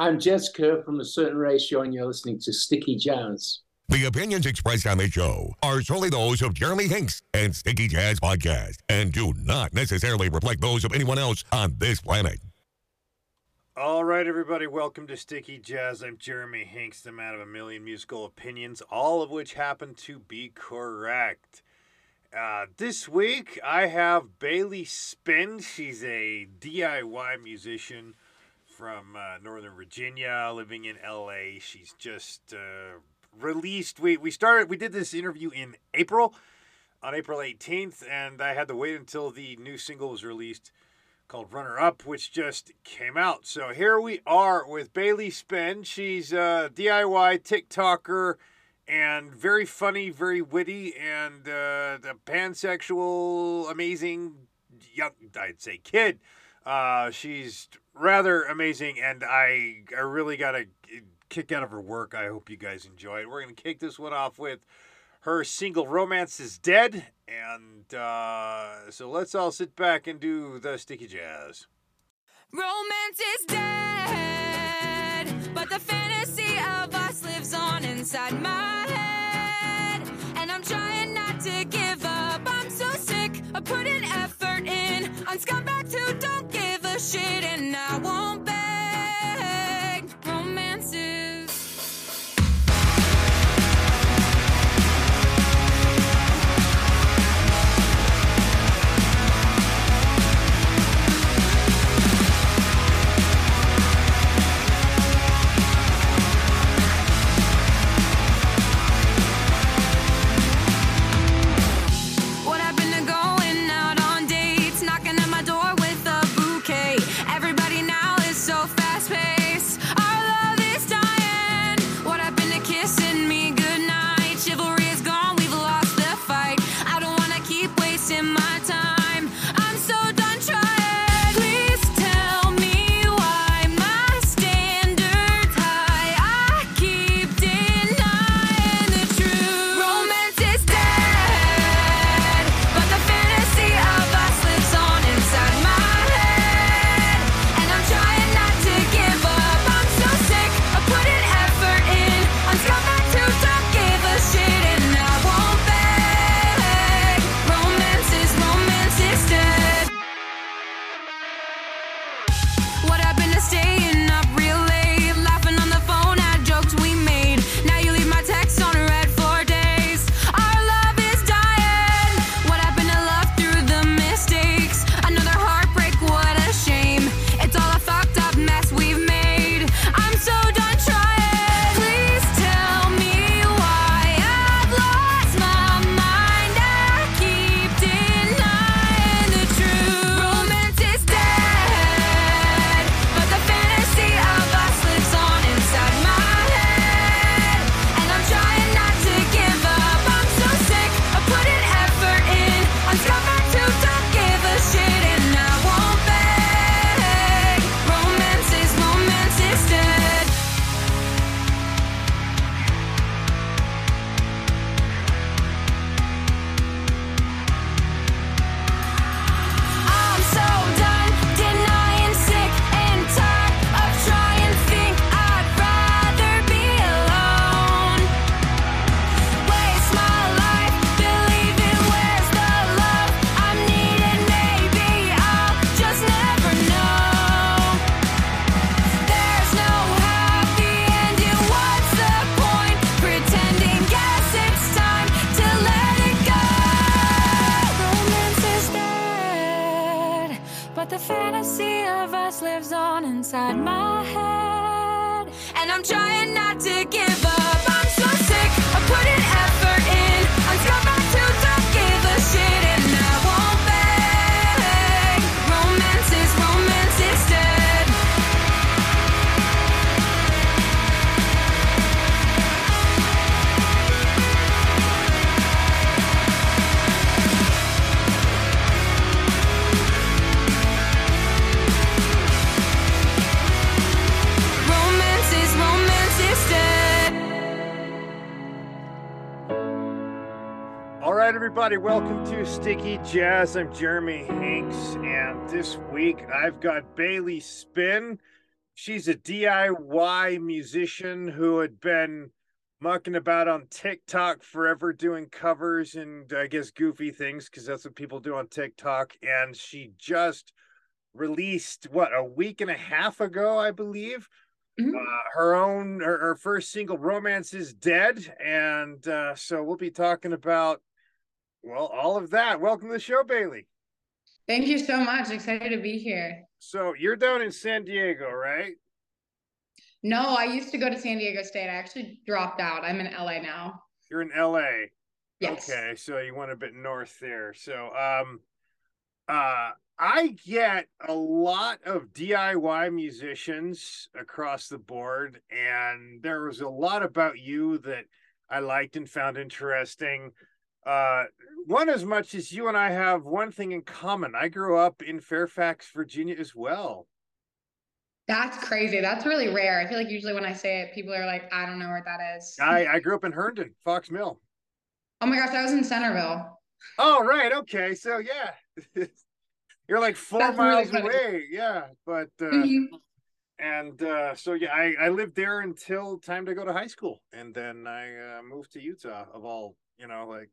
I'm Jess Kerr from A Certain Ratio, and you're listening to Sticky Jazz. The opinions expressed on this show are solely those of Jeremy Hinks and Sticky Jazz Podcast and do not necessarily reflect those of anyone else on this planet. All right, everybody, welcome to Sticky Jazz. I'm Jeremy Hinks, the man of a million musical opinions, all of which happen to be correct. Uh, this week, I have Bailey Spinn. She's a DIY musician from uh, Northern Virginia, living in LA. She's just uh, released. We we started. We did this interview in April, on April 18th, and I had to wait until the new single was released, called "Runner Up," which just came out. So here we are with Bailey Spinn. She's a DIY TikToker and very funny, very witty, and uh, the pansexual, amazing young, I'd say, kid. Uh, she's rather amazing, and I I really got a kick out of her work. I hope you guys enjoy it. We're gonna kick this one off with her single "Romance Is Dead," and uh, so let's all sit back and do the sticky jazz. Romance is dead, but the fantasy of us lives on inside my head. Fantasy of us lives on inside my head. And I'm trying not to give up. Everybody, welcome to Sticky Jazz. I'm Jeremy Hinks, and this week I've got Bailey Spinn. she's a DIY musician who had been mucking about on TikTok forever doing covers and I guess goofy things because that's what people do on TikTok. And she just released what a week and a half ago, I believe. Mhm. Uh, her own her, her first single romance is dead and uh, so we'll be talking about well all of that welcome to the show bailey Thank you so much. Excited to be here. so you're down in san diego right No, I used to go to San Diego State. I actually dropped out. I'm in LA now. you're in la Yes. Okay, so you went a bit north there. So um uh I get a lot of DIY musicians across the board and there was a lot about you that I liked and found interesting. Uh one as much as you and I have one thing in common. I grew up in Fairfax, Virginia as well. That's crazy. That's really rare. I feel like usually when I say it, people are like, I don't know where that is. I I grew up in Herndon, Fox Mill. oh my gosh, I was in Centerville. Oh, right. Okay. So yeah. You're like four That's miles funny. away. Yeah. But uh Mhm. and uh so yeah, I, I lived there until time to go to high school. And then I uh, moved to Utah of all, you know, like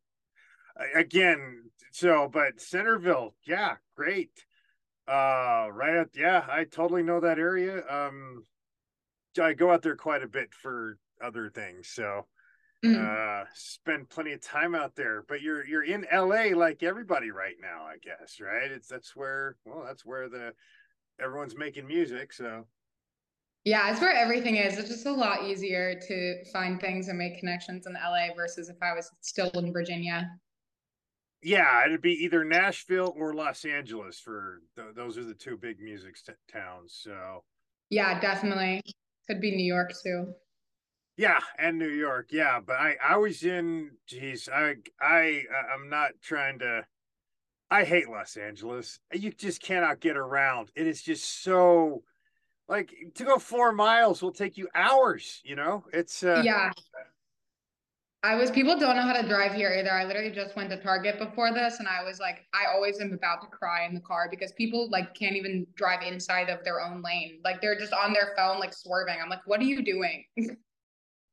again, so but Centerville, yeah, great. Uh right at yeah, I totally know that area. Um I go out there quite a bit for other things. So Mhm. uh spend plenty of time out there but you're you're in LA like everybody right now I guess right it's that's where well that's where the everyone's making music so Yeah, it's where everything is. It's just a lot easier to find things and make connections in LA versus if I was still in Virginia. Yeah it'd be either Nashville or Los Angeles for th- those are the two big music st- towns so Yeah, definitely. Could be New York too. yeah and New York yeah but I I was in geez I I I'm not trying to I hate Los Angeles you just cannot get around it is just so like to go four miles will take you hours you know it's uh Yeah. I was, people don't know how to drive here either. I literally just went to Target before this and I was like, I always am about to cry in the car because people like can't even drive inside of their own lane. Like they're just on their phone, like swerving. I'm like, what are you doing?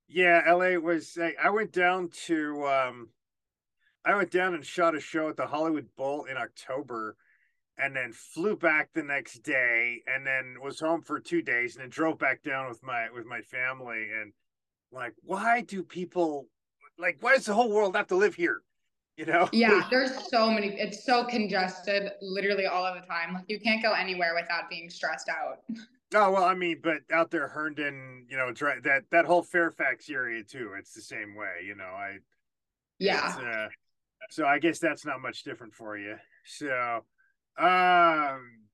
yeah la was I, I went down to um i went down and shot a show at the hollywood bowl in october and then flew back the next day and then was home for two days and then drove back down with my with my family and like why do people like why does the whole world have to live here you know Yeah, there's so many, it's so congested literally all of the time. Like you can't go anywhere without being stressed out. Oh well, I mean, but out there, Herndon, you know, that that whole Fairfax area too. It's the same way, you know. I Yeah. uh, so I guess that's not much different for you. So, um,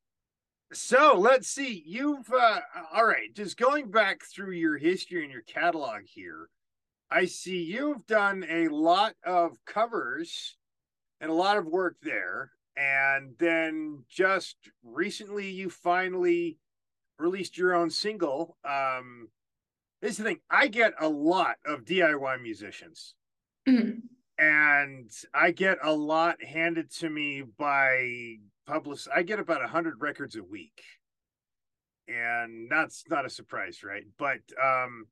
so let's see. You've uh, all right. Just going back through your history and your catalog here, I see you've done a lot of covers and a lot of work there. And then just recently, you finally released your own single. Um, this is the thing. I get a lot of DIY musicians Mhm. and I get a lot handed to me by public. I get about a hundred records a week, and that's not a surprise, right? But um,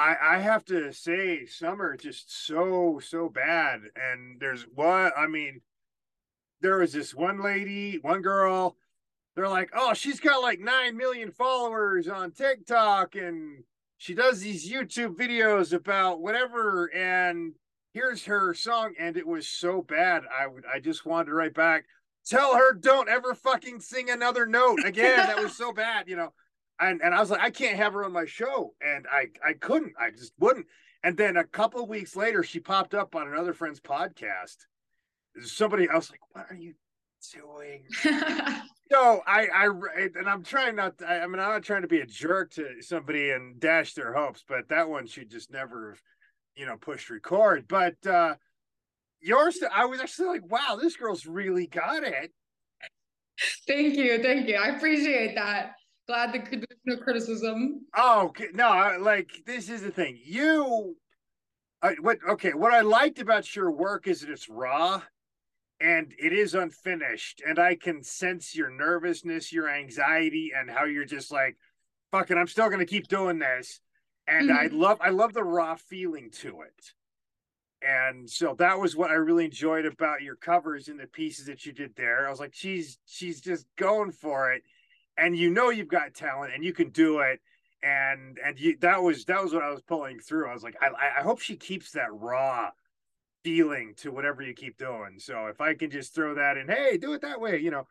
I I have to say some are just so so bad, and there's one. I mean, there was this one lady, one girl. They're like, oh, she's got like nine million followers on TikTok, and she does these YouTube videos about whatever, and here's her song, and it was so bad. I would I just wanted to write back, tell her don't ever fucking sing another note again. that was so bad, you know. And and I was like, I can't have her on my show. And I I couldn't, I just wouldn't. And then a couple weeks later, she popped up on another friend's podcast. Somebody, I was like, what are you doing? No, I, I, and I'm trying not. To, I, I mean, I'm not trying to be a jerk to somebody and dash their hopes, but that one should just never, have, you know, pushed record. But uh yours, I was actually like, wow, this girl's really got it. Thank you. Thank you. I appreciate that. Glad that there's no criticism. Oh okay. no, I, like this is the thing. You, I, what? Okay, what I liked about your work is that it's raw, and it is unfinished and i can sense your nervousness your anxiety and how you're just like fucking i'm still gonna keep doing this and i Mhm. love i love the raw feeling to it and so that was what i really enjoyed about your covers and the pieces that you did there i was like she's she's just going for it and you know you've got talent and you can do it and and you that was that was what i was pulling through i was like i i hope she keeps that raw feeling to whatever you keep doing. So if I can just throw that in, hey, do it that way, you know.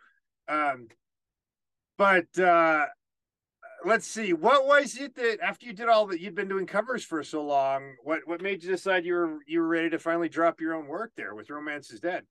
Um but uh let's see, what was it that after you did all that you'd been doing covers for so long, what what made you decide you were you were ready to finally drop your own work there with Romance is Dead?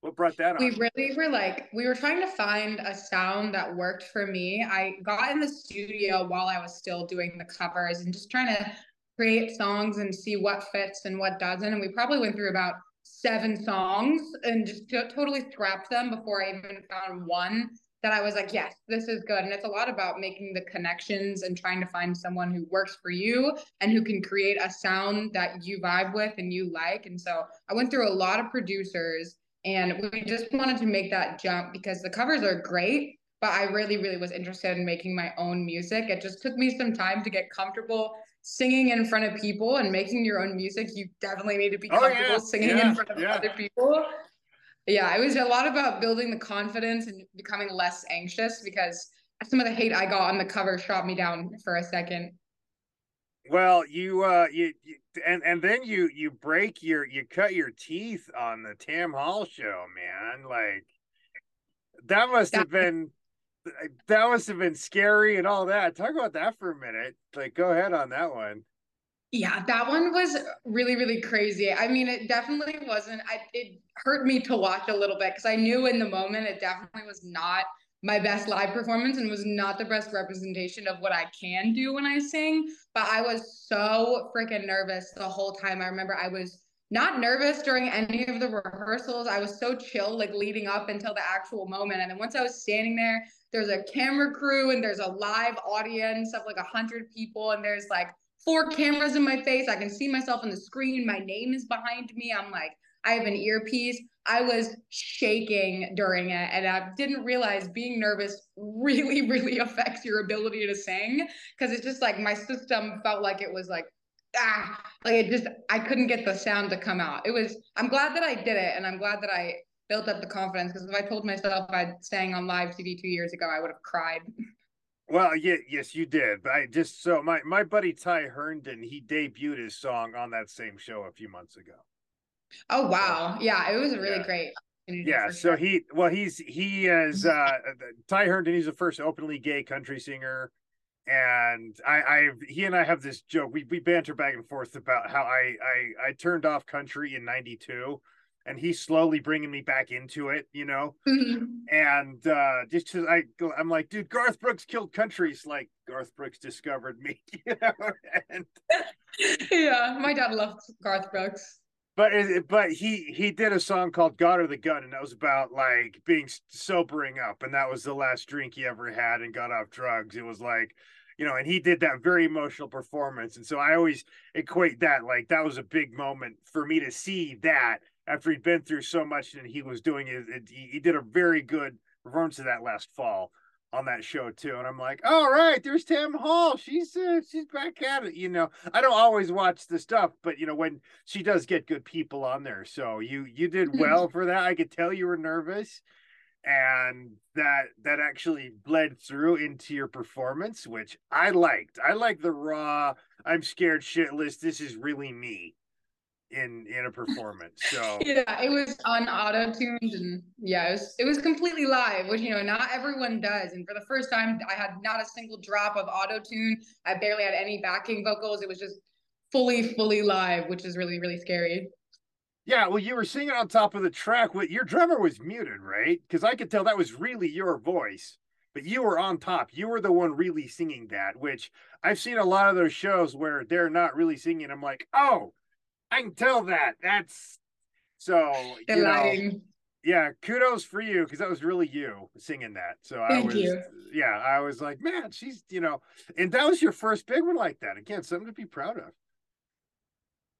What brought that on? We really were like, we were trying to find a sound that worked for me. I got in the studio while I was still doing the covers and just trying to create songs and see what fits and what doesn't. And we probably went through about seven songs and just to- totally scrapped them before I even found one that I was like, yes, this is good. And it's a lot about making the connections and trying to find someone who works for you and who can create a sound that you vibe with and you like. And so I went through a lot of producers and we just wanted to make that jump because the covers are great, but I really, really was interested in making my own music. It just took me some time to get comfortable singing in front of people and making your own music. You definitely need to be Oh, comfortable yeah, singing yeah, in front of yeah. other people. Yeah, it was a lot about building the confidence and becoming less anxious because some of the hate I got on the cover shot me down for a second. Well, you uh you, you and and then you you break your you cut your teeth on the Tam Hall show, man. Like that must have been that must have been scary and all that. Talk about that for a minute. Like go ahead on that one. Yeah, that one was really, really crazy. I mean, it definitely wasn't, I, it hurt me to watch a little bit because I knew in the moment it definitely was not my best live performance and was not the best representation of what I can do when I sing. But I was so freaking nervous the whole time. I remember I was not nervous during any of the rehearsals. I was so chill, like leading up until the actual moment. And then once I was standing there, there's a camera crew and there's a live audience of like a hundred people, and there's like four cameras in my face. I can see myself on the screen. My name is behind me. I'm like, I have an earpiece. I was shaking during it, and I didn't realize being nervous really, really affects your ability to sing because it's just like my system felt like it was like ah, like it just I couldn't get the sound to come out. It was I'm glad that I did it, and I'm glad that I built up the confidence because if I told myself I'd sang on live TV two years ago, I would have cried. Well, yeah, yes, you did. But I just so my my buddy Ty Herndon, he debuted his song on that same show a few months ago. Oh wow, yeah, it was a really Yeah. great. Yeah, so sure. he well he's he is uh Ty Herndon, he's the first openly gay country singer. And I I he and I have this joke. We we banter back and forth about how I I I turned off country in 92 and he's slowly bringing me back into it, you know. Mhm. And uh just I I'm like, dude, Garth Brooks killed countries. Like Garth Brooks discovered me, you know. And yeah, my dad loved Garth Brooks. But it, but he he did a song called God or the Gun, and that was about like being sobering up, and that was the last drink he ever had and got off drugs. It was like, you know, and he did that very emotional performance, and so I always equate that like that was a big moment for me to see that after he'd been through so much and he was doing it. it he, did a very good performance of that last fall on that show too and i'm like all right there's tam hall. She's uh, she's back at it you know? I don't always watch the stuff but you know when she does get good people on there so you you did Mhm. well for that. I could tell you were nervous and that that actually bled through into your performance which i liked. I like the raw i'm scared shitless this is really me in in a performance so Yeah, it was on auto tuned and yeah, it was it was completely live, which you know not everyone does. And for the first time, I had not a single drop of auto tune. I barely had any backing vocals. It was just fully, fully live, which is really, really scary. Yeah, well, you were singing on top of the track. What your drummer was muted, right? Because I could tell that was really your voice, but you were on top. You were the one really singing that. Which I've seen a lot of those shows where they're not really singing. I'm like, oh, I can tell that. That's so. You know, yeah, kudos for you because that was really you singing that. So I Thank was, you. yeah, I was like, man, she's, you know, and that was your first big one like that. Again, something to be proud of.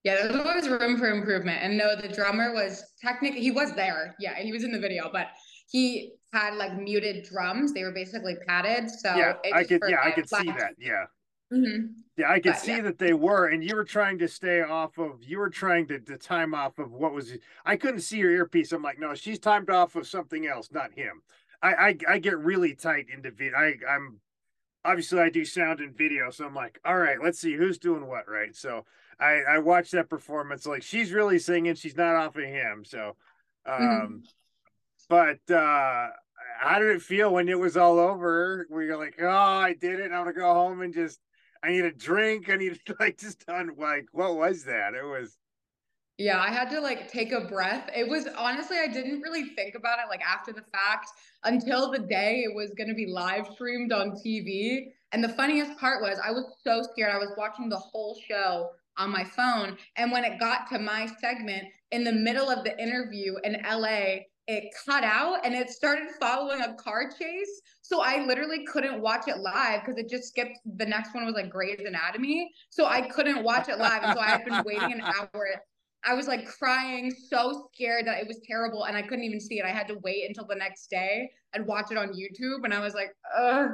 Yeah, there's always room for improvement. And no, the drummer was technically he was there. Yeah, he was in the video, but he had like muted drums. They were basically padded. So yeah, I could. Yeah, I could see that. Yeah, Mhm. yeah, I could But, see yeah. that they were, and you were trying to stay off of. You were trying to, to time off of what was. I couldn't see your earpiece. I'm like, no, she's timed off of something else, not him. I I, I get really tight into video. I I'm obviously I do sound and video, so I'm like, all right, let's see who's doing what, right? So I I watched that performance. Like she's really singing. She's not off of him. So, um, Mhm. but uh how did it feel when it was all over? Were like, oh, I did it. I'm gonna go home and just. I need a drink. I need like just on Like, what was that? It was. Yeah, I had to like take a breath. It was honestly, I didn't really think about it like after the fact until the day it was going to be live streamed on TV. And the funniest part was I was so scared. I was watching the whole show on my phone. And when it got to my segment in the middle of the interview in LA, it cut out and it started following a car chase. So I literally couldn't watch it live because it just skipped. The next one was like Grey's Anatomy. So I couldn't watch it live. And so I had been waiting an hour I was like crying, so scared that it was terrible, and I couldn't even see it. I had to wait until the next day and watch it on YouTube, and I was like, ugh.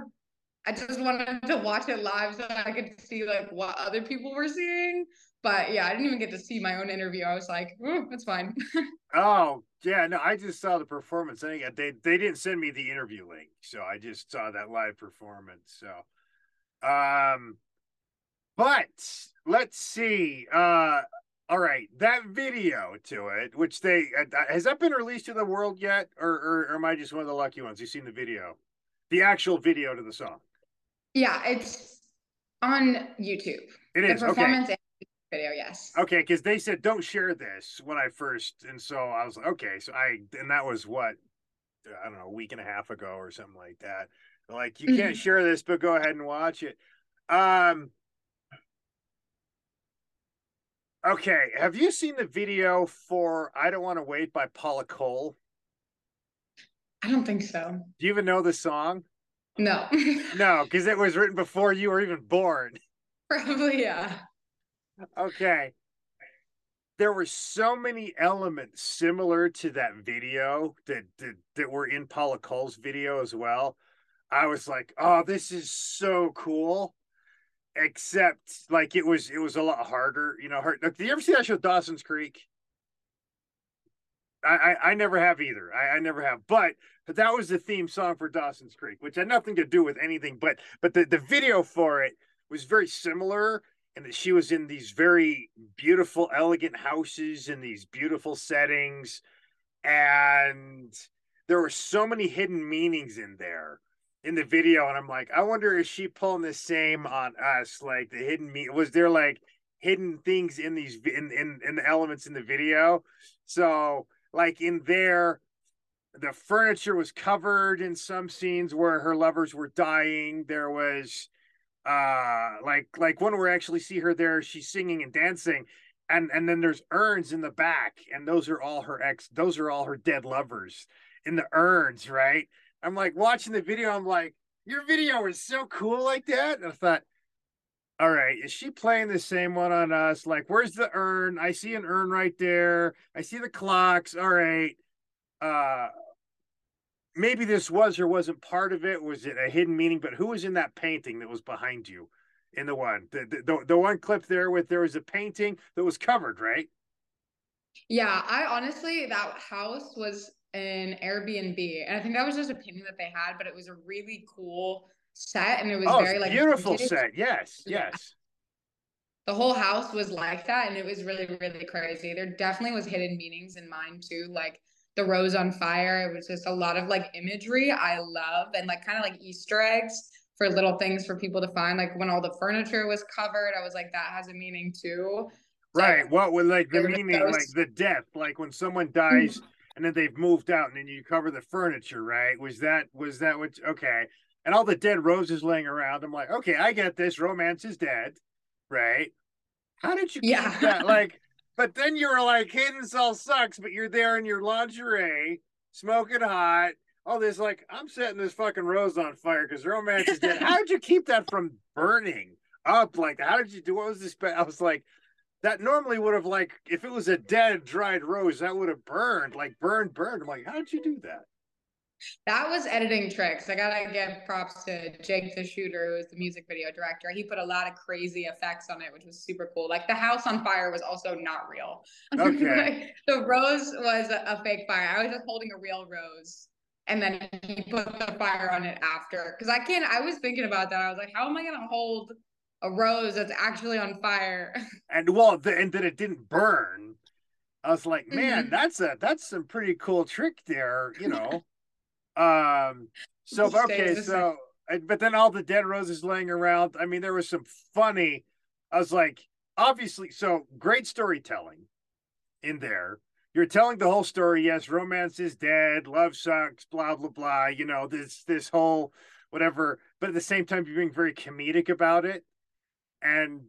I just wanted to watch it live so I could see like what other people were seeing. But yeah, I didn't even get to see my own interview. I was like, "Ooh, it's fine. Oh yeah, no, I just saw the performance. I think they they didn't send me the interview link, so I just saw that live performance. So, um, but let's see. Uh, all right, that video to it, which they uh, has that been released to the world yet, or, or, or am I just one of the lucky ones? You seen the video, the actual video to the song? yeah, it's on YouTube. It the is okay. performance and video, yes. Okay, because they said don't share this when I first, and so I was like, okay, so I, and that was what I don't know, a week and a half ago or something like that. Like, you can't Mhm. share this, but go ahead and watch it. Um, okay, have you seen the video for "I Don't Want to Wait" by Paula Cole? I don't think so. Do you even know the song? No. No, because it was written before you were even born. Probably, yeah. Okay. There were so many elements similar to that video that that, that were in Paula Cole's video as well. I was like, "Oh, this is so cool." Except, like, it was it was a lot harder, you know. Hard. Did you ever see that show Dawson's Creek? I I, I never have either. I, I never have, but but that was the theme song for Dawson's Creek, which had nothing to do with anything. But but the the video for it was very similar and that she was in these very beautiful, elegant houses in these beautiful settings. And there were so many hidden meanings in there in the video. And I'm like, I wonder is she pulling the same on us? Like the hidden me was there like hidden things in these in, in in the elements in the video? So like in there, the furniture was covered in some scenes where her lovers were dying. There was uh like like when we actually see her there she's singing and dancing and and then there's urns in the back and those are all her ex those are all her dead lovers in the urns right? I'm like watching the video i'm like your video is so cool like that? And i thought all right is she playing the same one on us? Like where's the urn? I see an urn right there. I see the clocks. All right. Uh maybe this was or wasn't part of it. Was it a hidden meaning? But who was in that painting that was behind you in the one? The the, the, one clip there with there was a painting that was covered, right? Yeah, I honestly that house was an Airbnb, and I think that was just a painting that they had, but it was a really cool set, and it was Oh, very like beautiful vintage. set. Yes, Yeah. yes. The whole house was like that, and it was really, really crazy. There definitely was hidden meanings in mine too, like the rose on fire. It was just a lot of like imagery I love, and like kind of like Easter eggs for little things for people to find. Like when all the furniture was covered, I was like, that has a meaning too. Right. What would like the meaning, like the death, like when someone dies mm-hmm. and then they've moved out and then you cover the furniture, right? Was that was that what okay. And all the dead roses laying around. I'm like, okay, I get this. Romance is dead, right? How did you Yeah. that? Like, but then you were like, Hidden Cell sucks, but you're there in your lingerie, smoking hot. All this, like, I'm setting this fucking rose on fire because romance is dead. How did you keep that from burning up? Like, how did you do? What was this? I was like, that normally would have like if it was a dead dried rose that would have burned like burned burned i'm like how did you do that That was editing tricks. I gotta give props to Jake the Shooter, who is the music video director. He put a lot of crazy effects on it, which was super cool. Like the house on fire was also not real. Okay. Like, the rose was a, fake fire. I was just holding a real rose. And then he put the fire on it after. Cause I can't, I was thinking about that. I was like, how am I gonna hold a rose that's actually on fire? and well the, and then it didn't burn i was like man Mhm. that's a that's some pretty cool trick there you know um so Stays okay so but then all the dead roses laying around i mean there was some funny i was like obviously so great storytelling in there. You're telling the whole story yes romance is dead love sucks blah blah blah you know this this whole whatever but at the same time you're being very comedic about it. And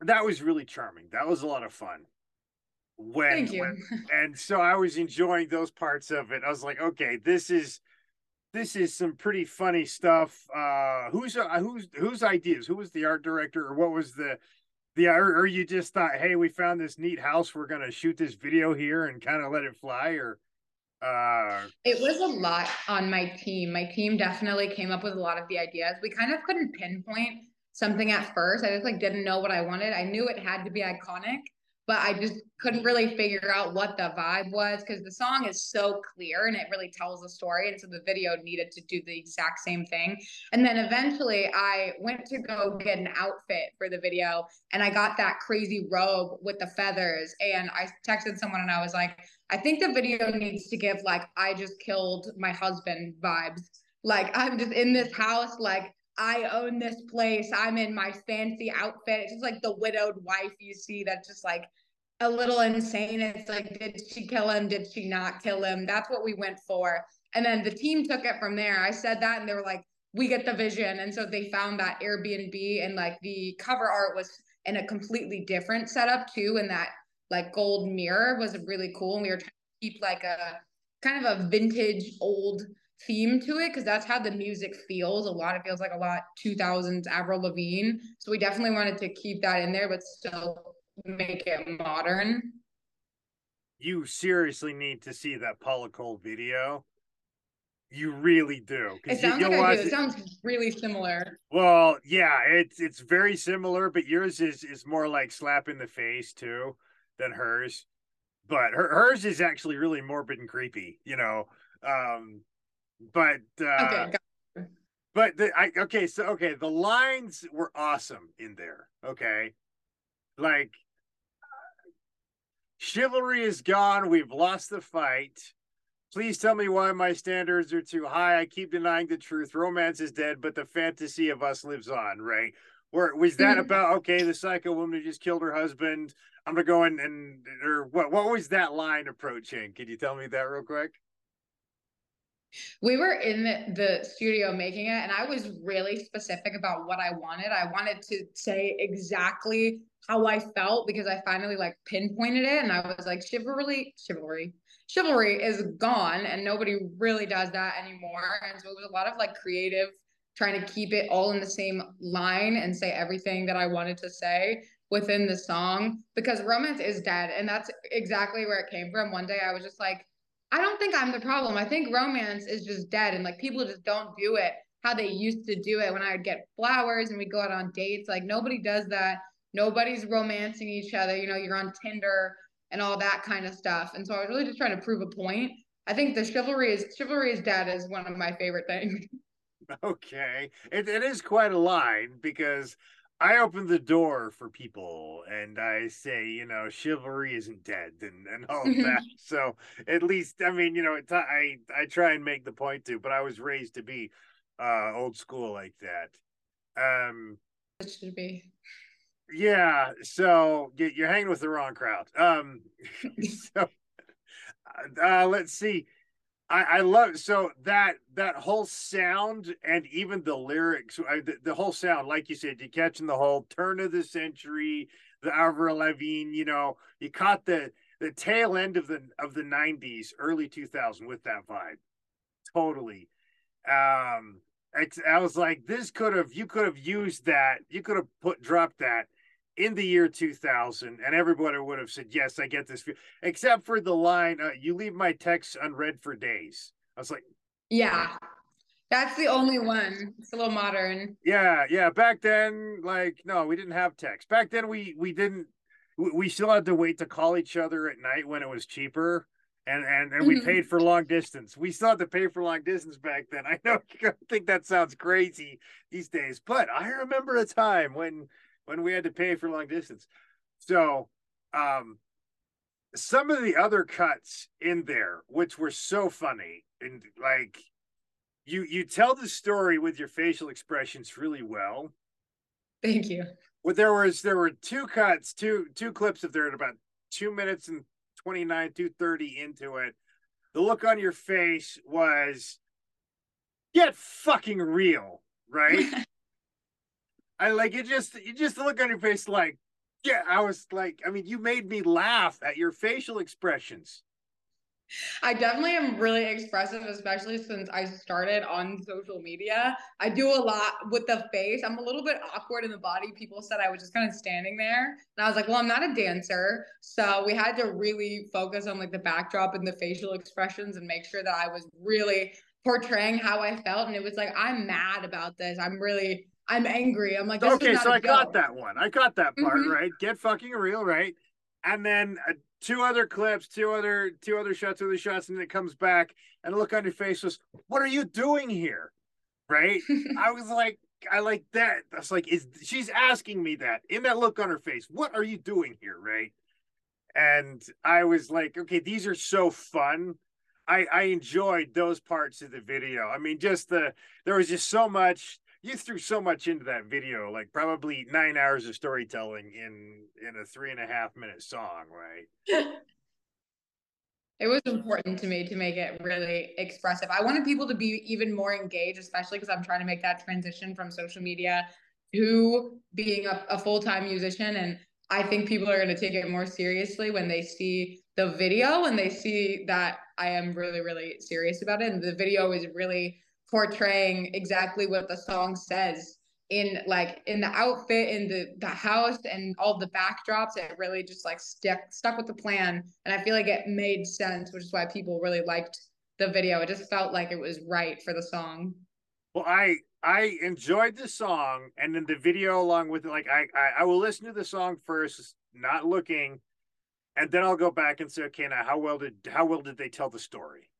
that was really charming. That was a lot of fun when, Thank you. when and so I was enjoying those parts of it. I was like, okay, this is this is some pretty funny stuff. Uh, who's uh, who's whose ideas? Who was the art director, or what was the the or, or you just thought, hey, we found this neat house, we're gonna shoot this video here and kind of let it fly, or uh, It was a lot on my team. My team definitely came up with a lot of the ideas. We kind of couldn't pinpoint something at first. I just like didn't know what I wanted. I knew it had to be iconic, but I just couldn't really figure out what the vibe was because the song is so clear and it really tells the story. And so the video needed to do the exact same thing. And then eventually I went to go get an outfit for the video and I got that crazy robe with the feathers. And I texted someone and I was like, I think the video needs to give like I just killed my husband vibes. Like I'm just in this house, like I own this place. I'm in my fancy outfit. It's just like the widowed wife you see that's just like a little insane. It's like, did she kill him? Did she not kill him? That's what we went for. And then the team took it from there. I said that and they were like, we get the vision. And so they found that Airbnb and like the cover art was in a completely different setup too. And that like gold mirror was really cool. And we were trying to keep like a kind of a vintage old theme to it because that's how the music feels. A lot it feels like a lot 2000s Avril Lavigne. So we definitely wanted to keep that in there, but still make it modern. you seriously need to see that Paula Cole video. You really do. It sounds you'll like I do. It it- sounds really similar. Well, yeah, it's it's very similar, but yours is is more like slap in the face too than hers. But her hers is actually really morbid and creepy, you know. Um but uh Okay, but the I okay, so okay, the lines were awesome in there, okay? Like chivalry is gone, we've lost the fight. Please tell me why my standards are too high. I keep denying the truth. Romance is dead, but the fantasy of us lives on, right? Or was that Mhm. about okay, the psycho woman who just killed her husband? I'm gonna go in and or what what was that line approaching? Can you tell me that real quick? We were in the, studio making it and i was really specific about what i wanted. I wanted to say exactly how i felt because i finally like pinpointed it and i was like chivalry chivalry chivalry is gone and nobody really does that anymore. And so it was a lot of like creative trying to keep it all in the same line and say everything that i wanted to say within the song because romance is dead and that's exactly where it came from. One day i was just like I don't think I'm the problem. I think romance is just dead and like people just don't do it how they used to do it when I would get flowers and we'd go out on dates. Like nobody does that. Nobody's romancing each other. You know, you're on Tinder and all that kind of stuff. And so I was really just trying to prove a point. I think the chivalry is chivalry is dead is one of my favorite things. Okay. It, it is quite a line because I open the door for people and I say, you know, chivalry isn't dead and, and all of that. so at least, I mean, you know, it, I, I try and make the point too, but I was raised to be uh, old school like that. Um, It should be. yeah. So you- you're hanging with the wrong crowd. Um, so uh, let's see. I, I love so that that whole sound and even the lyrics, I, the, the whole sound, like you said, you catching the whole turn of the century, the Avril Lavigne. You know, you caught the the tail end of the of the '90s, early 2000 with that vibe. Totally. Um, it's, I was like, this could have you could have used that. You could have put dropped that in the year 2000, and everybody would have said, Yes, I get this, except for the line, uh, You leave my texts unread for days. I was like, Yeah. That's the only one. It's a little modern. Yeah, yeah. Back then, like, no, we didn't have text. Back then, we we didn't. We, we still had to wait to call each other at night when it was cheaper, and and and we Mhm. paid for long distance. We still had to pay for long distance back then. I know you think that sounds crazy these days, but I remember a time when when we had to pay for long distance. So, um, some of the other cuts in there, which were so funny, and like you you tell the story with your facial expressions really well. Thank you. Well, there was there were two cuts, two two clips of there at about two minutes and twenty nine, two thirty into it. The look on your face was get fucking real, right? I like it just you just look on your face like yeah, I was like, I mean, you made me laugh at your facial expressions. I definitely am really expressive, especially since I started on social media. I do a lot with the face. I'm a little bit awkward in the body. People said I was just kind of standing there. And I was like, well, I'm not a dancer. So we had to really focus on like the backdrop and the facial expressions and make sure that I was really portraying how I felt. And it was like, I'm mad about this. I'm really, I'm angry. I'm like, this okay, so I got that one. I got that part Mhm. right. Get fucking real, right? And then uh, two other clips, two other two other shots, two other shots, and then it comes back, and the look on your face was, "What are you doing here?" Right? I was like, I like that. That's like, is she's asking me that in that look on her face? What are you doing here? Right? And I was like, okay, these are so fun. I I enjoyed those parts of the video. I mean, just the there was just so much you threw so much into that video, like probably nine hours of storytelling in in a three and a half minute song, right? It was important to me to make it really expressive. I wanted people to be even more engaged, especially because I'm trying to make that transition from social media to being a, a full time musician. And I think people are going to take it more seriously when they see the video and they see that I am really, really serious about it. And the video is really portraying exactly what the song says in like in the outfit in the the house and all the backdrops it really just like stuck stuck with the plan and i feel like it made sense which is why people really liked the video it just felt like it was right for the song Well, I I enjoyed the song and then the video along with it. Like I I, I will listen to the song first, not looking, and then I'll go back and say, okay, now how well did how well did they tell the story?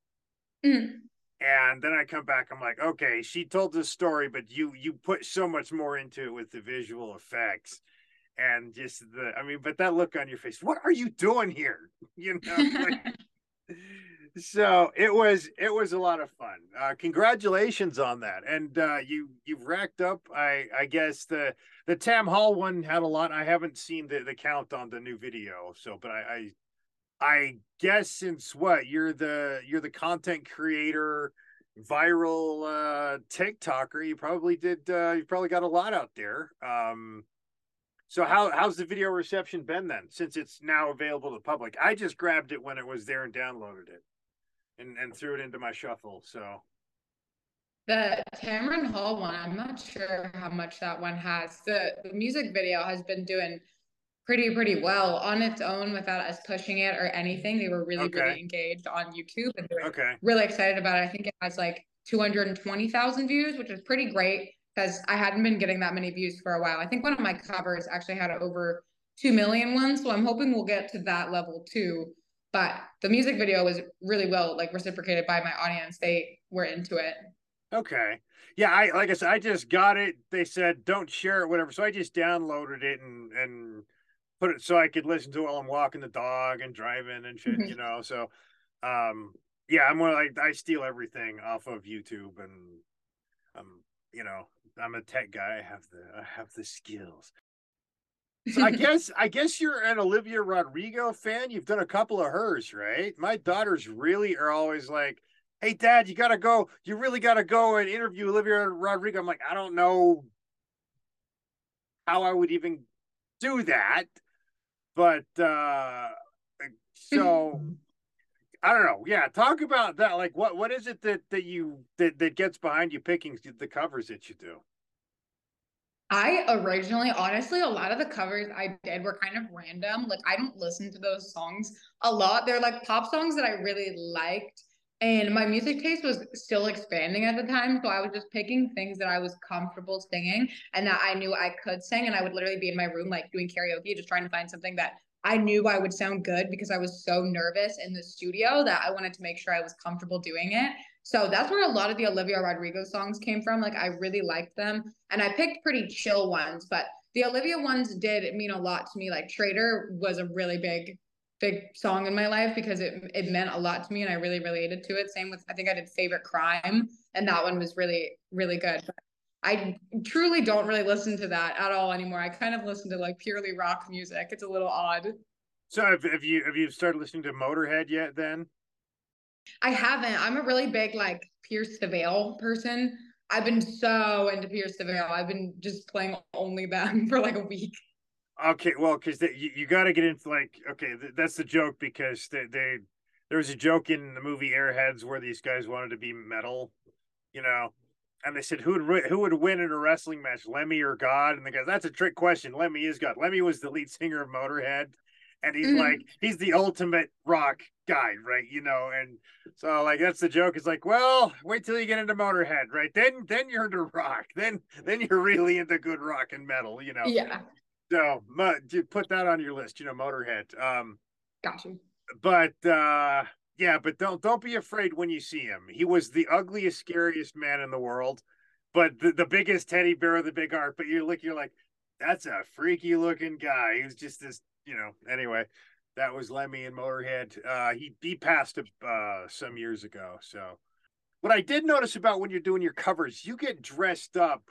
Mm. And then I come back. I'm like, okay, she told this story, but you you put so much more into it with the visual effects and just the. I mean, but that look on your face. What are you doing here? You know. Like, so it was it was a lot of fun. Uh, congratulations on that, and uh, you you've racked up. I I guess the the Tam Hall one had a lot. I haven't seen the the count on the new video, so but I. I guess since what you're the you're the content creator, viral uh TikToker, you probably did uh you probably got a lot out there. Um so how how's the video reception been then since it's now available to the public? I just grabbed it when it was there and downloaded it and and threw it into my shuffle. So the Cameron Hall one, I'm not sure how much that one has. The, the music video has been doing pretty, pretty well on its own without us pushing it or anything. They were really, Okay. really engaged on YouTube and they were okay. really excited about it. I think it has like 220,000 views, which is pretty great because I hadn't been getting that many views for a while. I think one of my covers actually had over 2 million ones. So I'm hoping we'll get to that level too. But the music video was really well like reciprocated by my audience. They were into it. Okay. Yeah, I like I said, I just got it. They said don't share it, whatever. So I just downloaded it and and put it so I could listen to it while I'm walking the dog and driving and shit, Mhm. you know. So um yeah, I'm more like I steal everything off of YouTube and um, you know, I'm a tech guy. I have the I have the skills. So I guess I guess you're an Olivia Rodrigo fan. You've done a couple of hers, right? My daughters really are always like, "Hey, Dad, you gotta go. You really gotta go and interview Olivia Rodrigo." I'm like, I don't know how I would even do that, but uh so I don't know. Yeah, talk about that. Like, what what is it that that you that that gets behind you picking the covers that you do? I originally, honestly, a lot of the covers I did were kind of random. Like I don't listen to those songs a lot. They're like pop songs that I really liked. And my music taste was still expanding at the time. So I was just picking things that I was comfortable singing and that I knew I could sing. And I would literally be in my room, like doing karaoke, just trying to find something that I knew I would sound good because I was so nervous in the studio that I wanted to make sure I was comfortable doing it. So that's where a lot of the Olivia Rodrigo songs came from. Like I really liked them. And I picked pretty chill ones, but the Olivia ones did mean a lot to me. Like Traitor was a really big, big song in my life because it it meant a lot to me and I really related to it. Same with I think I did Favorite Crime and that one was really, really good. But I truly don't really listen to that at all anymore. I kind of listen to like purely rock music. It's a little odd. So have, have you have you started listening to Motorhead yet? Then I haven't. I'm a really big like Pierce the Veil person. I've been so into Pierce the Veil. I've been just playing only them for like a week. Okay, well, because you, you got to get into like okay, th- that's the joke because they, they there was a joke in the movie Airheads where these guys wanted to be metal, you know, and they said who would who would win in a wrestling match, Lemmy or God? And the guy, that's a trick question. Lemmy is God. Lemmy was the lead singer of Motorhead, and he's Mhm. like he's the ultimate rock guy, right? You know, and so like that's the joke. It's like, well, wait till you get into Motorhead, right? Then then you're into rock. Then then you're really into good rock and metal, you know. Yeah, So mo- you put that on your list, you know, Motorhead. Um, got you. but uh yeah, but don't don't be afraid when you see him. He was the ugliest, scariest man in the world, but the, the biggest teddy bear with the big heart. But you look, you're like, that's a freaky looking guy. He was just this, you know. Anyway, that was Lemmy and Motorhead. Uh, he he passed uh some years ago. So, what I did notice about when you're doing your covers, you get dressed up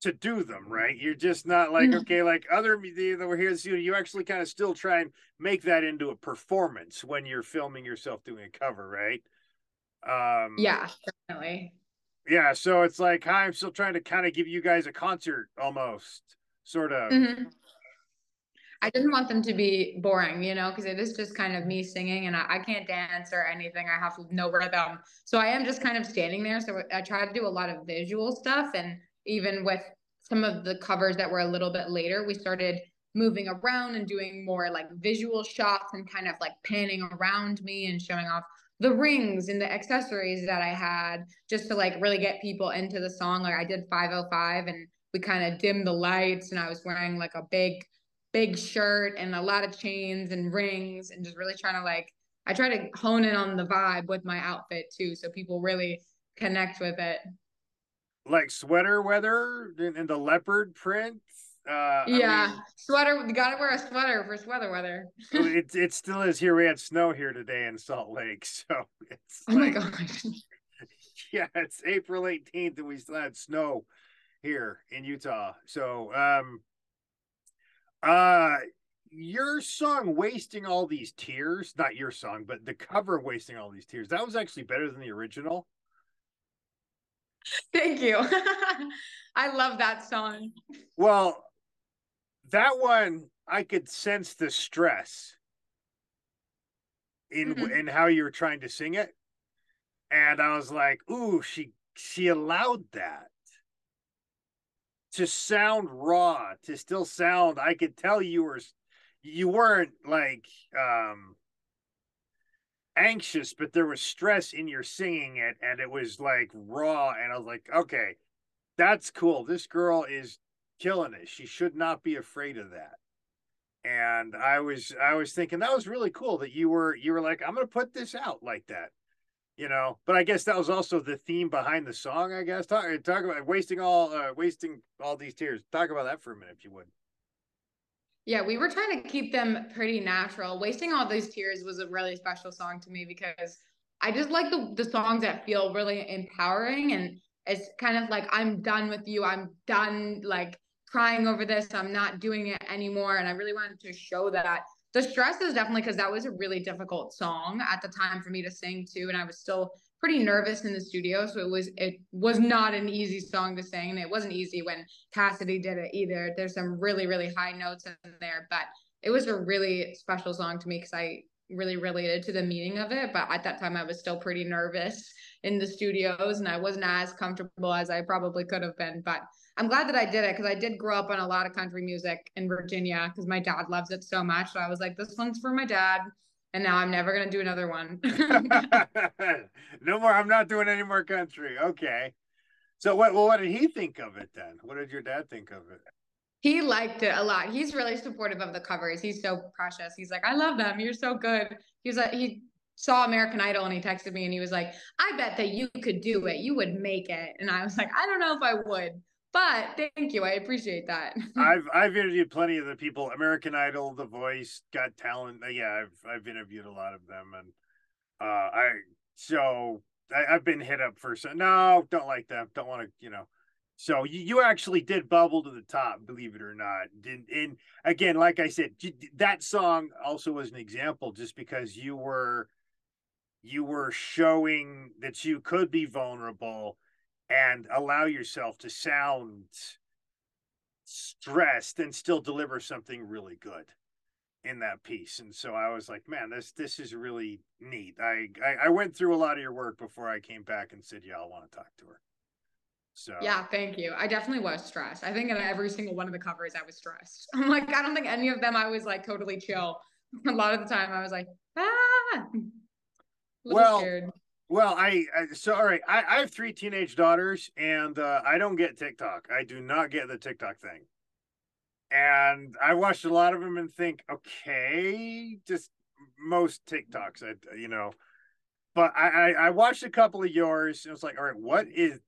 to do them, right? You're just not like Mhm. okay, like other media that were here. So you actually kind of still try and make that into a performance when you're filming yourself doing a cover, right? Um, Yeah, definitely. yeah. So it's like hi, I'm still trying to kind of give you guys a concert almost, sort of. Mhm. I didn't want them to be boring, you know, because it is just kind of me singing and I, I can't dance or anything. I have no rhythm. So I am just kind of standing there. So I try to do a lot of visual stuff. And even with some of the covers that were a little bit later, we started moving around and doing more like visual shots and kind of like panning around me and showing off the rings and the accessories that I had just to like really get people into the song. Like I did 505 and we kind of dimmed the lights and I was wearing like a big big shirt and a lot of chains and rings and just really trying to like I try to hone in on the vibe with my outfit too so people really connect with it. Like sweater weather and, the leopard print. Uh, I yeah. mean, sweater you gotta wear a sweater for sweater weather. it it still is here. We had snow here today in Salt Lake, so it's oh my like- gosh. yeah, it's April 18th and we still had snow here in Utah. So, um, uh, your song Wasting All These Tears, not your song, but the cover Wasting All These Tears, that was actually better than the original. Thank you. I love that song. Well, that one, I could sense the stress in Mhm. in how you were trying to sing it. And I was like, ooh, she she allowed that to sound raw, to still sound. I could tell you were you weren't like um anxious, but there was stress in your singing it, and it was like raw. And I was like, okay, that's cool. This girl is killing it. She should not be afraid of that. And I was I was thinking that was really cool that you were you were like, I'm gonna put this out like that you know but i guess that was also the theme behind the song i guess talk, talk about wasting all uh wasting all these tears talk about that for a minute if you would Yeah, we were trying to keep them pretty natural. Wasting All These Tears was a really special song to me because I just like the, the songs that feel really empowering and it's kind of like I'm done with you. I'm done like crying over this. I'm not doing it anymore. And I really wanted to show that. The stress is definitely because that was a really difficult song at the time for me to sing too. And I was still pretty nervous in the studio. So it was it was not an easy song to sing. And it wasn't easy when Cassidy did it either. There's some really, really high notes in there, but it was a really special song to me because I really related to the meaning of it. But at that time, I was still pretty nervous in the studios and I wasn't as comfortable as I probably could have been. But I'm glad that I did it because I did grow up on a lot of country music in Virginia because my dad loves it so much. So I was like, this one's for my dad. And now I'm never gonna do another one. no more. I'm not doing any more country. Okay. So what? Well, what did he think of it then? What did your dad think of it? he liked it a lot. He's really supportive of the covers. He's so precious. He's like, I love them. You're so good. He was like, he saw American Idol and he texted me and he was like, I bet that you could do it. You would make it. And I was like, I don't know if I would, but thank you. I appreciate that. I've I've interviewed plenty of the people. American Idol, The Voice, Got Talent. Uh, Yeah, I've I've interviewed a lot of them, and uh, I so I, I've been hit up for some. No, don't like them. Don't want to. You know. So you, you actually did bubble to the top, believe it or not. Did and again, like I said, that song also was an example, just because you were you were showing that you could be vulnerable and allow yourself to sound stressed and still deliver something really good in that piece and so i was like man this this is really neat I, I i went through a lot of your work before i came back and said yeah i want to talk to her so yeah, thank you. I definitely was stressed. I think in every single one of the covers, I was stressed. I'm like, I don't think any of them I was like totally chill. A lot of the time, I was like, ah, Well, scared. Well, I, I so all right. I, I have three teenage daughters, and uh, I don't get TikTok. I do not get the TikTok thing. And I watched a lot of them and think, okay, just most TikToks, I you know. But I, I I watched a couple of yours, and I was like, all right, what is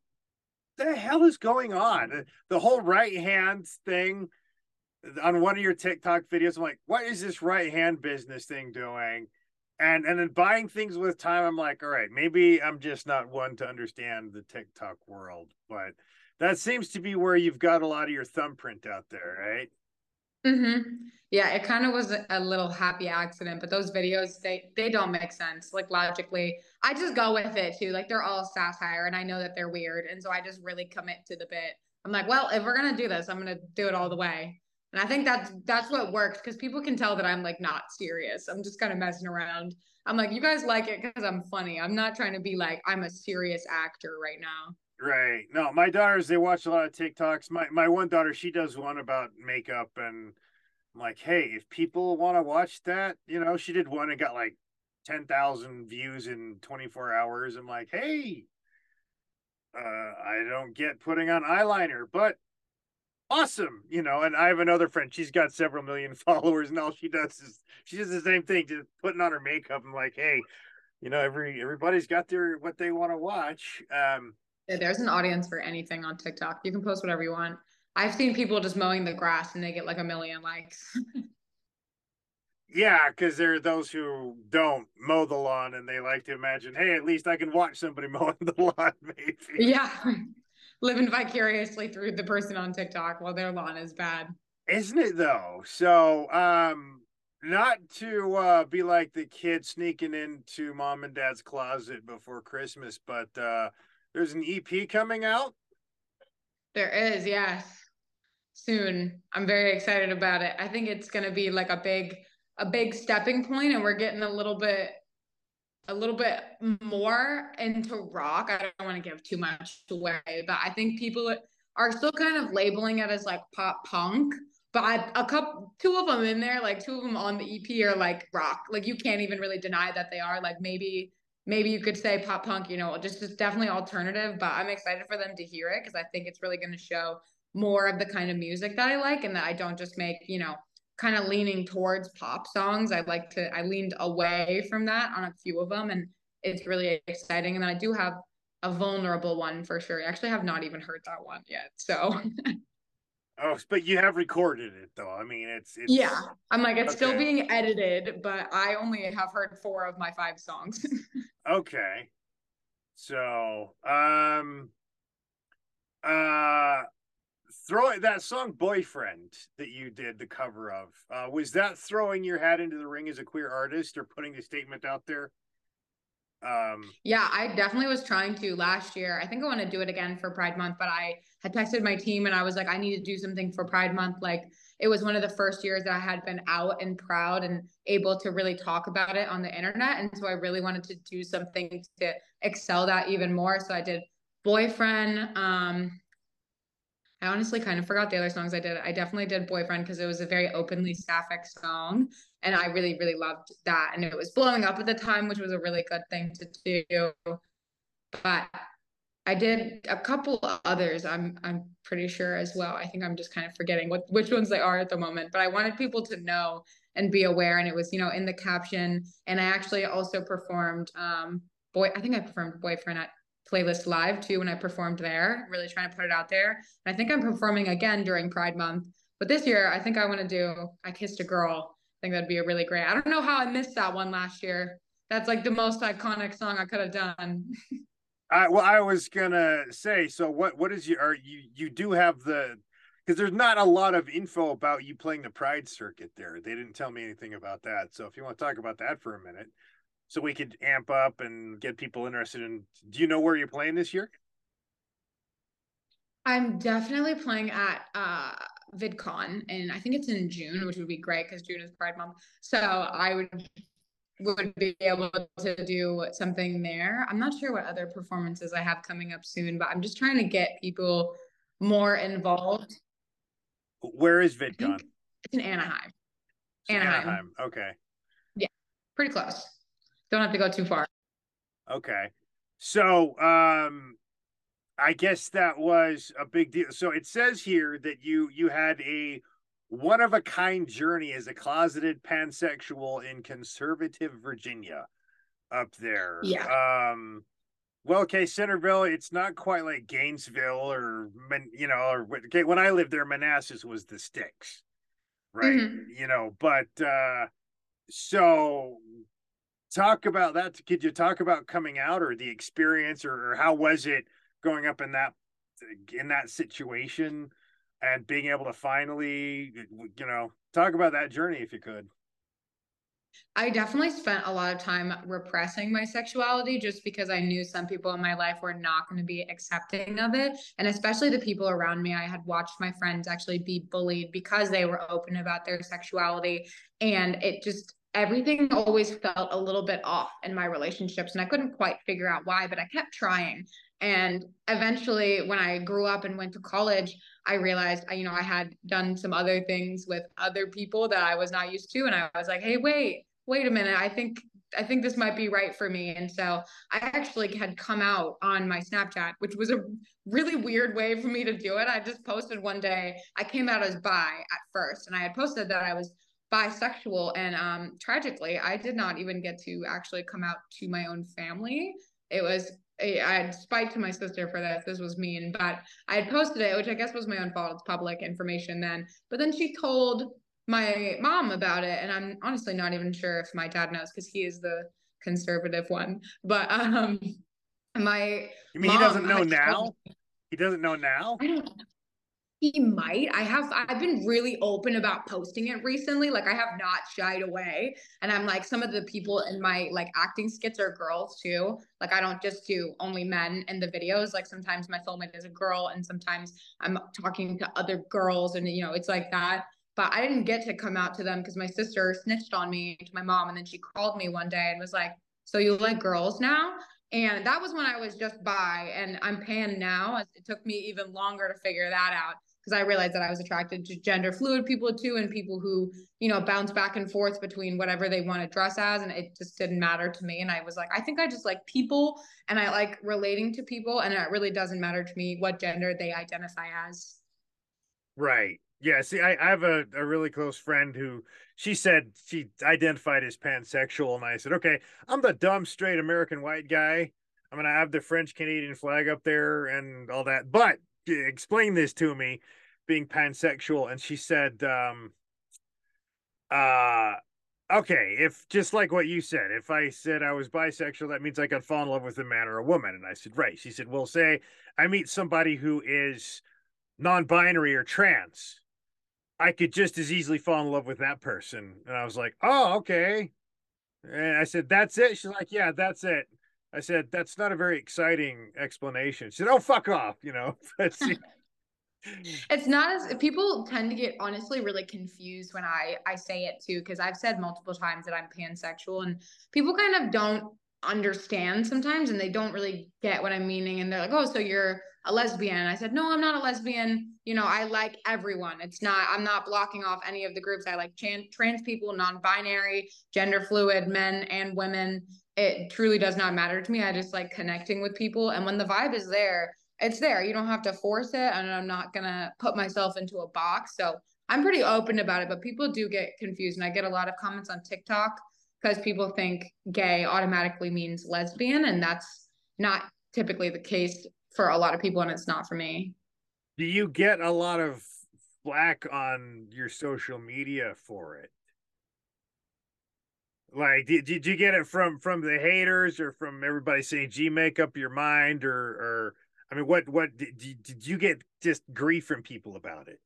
the hell is going on? The whole right hand thing on one of your TikTok videos. I'm like, what is this right hand business thing doing? And and then buying things with time i'm like all right maybe i'm just not one to understand the tiktok world but that seems to be where you've got a lot of your thumbprint out there right hmm Yeah, it kind of was a little happy accident, but those videos they they don't make sense like logically. I just go with it too. Like they're all satire, and I know that they're weird, and so I just really commit to the bit. I'm like, well, if we're gonna do this, I'm gonna do it all the way. And I think that's that's what works because people can tell that I'm like not serious. I'm just kind of messing around. I'm like, you guys like it because I'm funny. I'm not trying to be like I'm a serious actor right now. right no my daughters they watch a lot of tiktoks my my one daughter she does one about makeup and i'm like hey if people want to watch that you know she did one and got like 10,000 views in 24 hours i'm like hey uh i don't get putting on eyeliner but awesome you know and i have another friend she's got several million followers and all she does is she does the same thing just putting on her makeup i'm like hey you know every everybody's got their what they want to watch um Yeah, there's an audience for anything on TikTok. You can post whatever you want. I've seen people just mowing the grass and they get like a million likes. yeah because there are those who don't mow the lawn and they like to imagine hey at least i can watch somebody mowing the lawn maybe yeah. Living vicariously through the person on TikTok while their lawn is bad. isn't it though so um not to uh be like the kid sneaking into mom and dad's closet before christmas but uh there's an ep coming out There is, yes. Soon. I'm very excited about it. I think it's gonna be like a big a big stepping point and we're getting a little bit a little bit more into rock. I don't want to give too much away, but I think people are still kind of labeling it as like pop punk. But I, a couple, two of them in there, like two of them on the EP are like rock. Like you can't even really deny that they are. Like maybe, maybe you could say pop punk. You know, just just definitely alternative. But I'm excited for them to hear it because I think it's really going to show more of the kind of music that I like, and that I don't just make you know kind of leaning towards pop songs. I like to I leaned away from that on a few of them and it's really exciting. And then I do have a vulnerable one for sure. I actually have not even heard that one yet. So oh but you have recorded it though i mean it's, it's yeah, I'm like it's still being edited, but I only have heard four of my five songs. Okay. So, um, throw that song "Boyfriend" that you did the cover of. Uh, was that throwing your hat into the ring as a queer artist, or putting a statement out there? Um, Yeah, I definitely was trying to last year. I think I want to do it again for Pride Month, but I had texted my team and I was like, I need to do something for Pride Month. Like, it was one of the first years that I had been out and proud and able to really talk about it on the internet. And so I really wanted to do something to excel that even more. So I did Boyfriend. Um, I honestly kind of forgot the other songs I did. I definitely did Boyfriend because it was a very openly sapphic song. And I really, really loved that. And it was blowing up at the time, which was a really good thing to do. But I did a couple others. I'm I'm pretty sure as well. I think I'm just kind of forgetting what which ones they are at the moment. But I wanted people to know and be aware. And it was, you know, in the caption. And I actually also performed um boy, I think I performed boyfriend at playlist live too when I performed there, really trying to put it out there. And I think I'm performing again during Pride Month. But this year I think I want to do I kissed a girl. I think that'd be a really great. I don't know how I missed that one last year. That's like the most iconic song I could have done. I well, I was gonna say. So what? What is your? Are you you do have the? Because there's not a lot of info about you playing the Pride circuit there. They didn't tell me anything about that. So if you want to talk about that for a minute, so we could amp up and get people interested in. Do you know where you're playing this year? I'm definitely playing at uh VidCon and I think it's in June, which would be great because June is Pride Month. So I would would be able to do something there. I'm not sure what other performances I have coming up soon, but I'm just trying to get people more involved. Where is VidCon? it's in Anaheim. It's in Anaheim. Okay. Yeah. Pretty close. Don't have to go too far. Okay. So, um, I guess that was a big deal. So it says here that you you had a one of a kind journey as a closeted pansexual in conservative Virginia up there. Yeah. Um well, okay, Centreville, it's not quite like Gainesville or Man- you know, or okay, when I lived there, Manassas was the sticks. Right. Mhm. You know, but uh so talk about that. Could you talk about coming out or the experience or, or how was it going up in that in that situation and being able to finally eh, you know talk about that journey if you could I definitely spent a lot of time repressing my sexuality just because I knew some people in my life were not going to be accepting of it. And especially the people around me, I had watched my friends actually be bullied because they were open about their sexuality. And it just, everything always felt a little bit off in my relationships. And I couldn't quite figure out why, but I kept trying. And eventually, when I grew up and went to college, I realized, I- you know, I had done some other things with other people that I was not used to. And I was like, hey, wait, wait a minute. I think, I think this might be right for me. And so I actually had come out on my Snapchat, which was a really weird way for me to do it. I just posted one day, I came out as bi at first, and I had posted that I was bisexual. And um, tragically, I did not even get to actually come out to my own family. It was I had spiked to my sister for this. This was mean, but I had posted it, which I guess was my own fault. It's public information then. But then she told my mom about it, and I'm honestly not even sure if my dad knows because he is the conservative one. But um, my you mean he doesn't know now told he doesn't know now I don't he might. I have I've been really open about posting it recently. Like I have not shied away. And I'm like some of the people in my like acting skits are girls too. Like I don't just do only men in the videos. Like sometimes my soulmate is a girl and sometimes I'm talking to other girls and you know, it's like that. But I didn't get to come out to them because my sister snitched on me to my mom and then she called me one day and was like, "So you like girls now?" And that was when I was just by and I'm pan now. It took me even longer to figure that out because I realized that I was attracted to gender fluid people too and people who, you know, bounce back and forth between whatever they want to dress as. And it just didn't matter to me. And I was like, I think I just like people and I like relating to people. And it really doesn't matter to me what gender they identify as. right yeah see i, I have a, a really close friend who she said she identified as pansexual and i said okay i'm the dumb straight american white guy i'm gonna have the french canadian flag up there and all that but explain this to me being pansexual and she said um uh okay if just like what you said if i said i was bisexual that means i could fall in love with a man or a woman. And i said right. She said well say i meet somebody who is non-binary or trans i could just as easily fall in love with that person. And i was like oh okay. And i said that's it? She's like yeah that's it i said that's not a very exciting explanation she said oh fuck off you know It's not as people tend to get honestly really confused when I I say it too because I've said multiple times that I'm pansexual and people kind of don't understand sometimes and they don't really get what I'm meaning and they're like, "Oh, so you're a lesbian." I said, "No, I'm not a lesbian. you know, I like everyone. It's not, I'm not blocking off any of the groups. I like trans, trans people, non binary, gender fluid, men and women. It truly does not matter to me. I just like connecting with people. And when the vibe is there, it's there. You don't have to force it. And I'm not going to put myself into a box. So I'm pretty open about it, but people do get confused. And I get a lot of comments on TikTok because people think gay automatically means lesbian. And that's not typically the case for a lot of people. And it's not for me. Do you get a lot of flack on your social media for it? Like, did, did you get it from from the haters or from everybody saying, "Gee, make up your mind," or or I mean, what what did did you get just grief from people about it?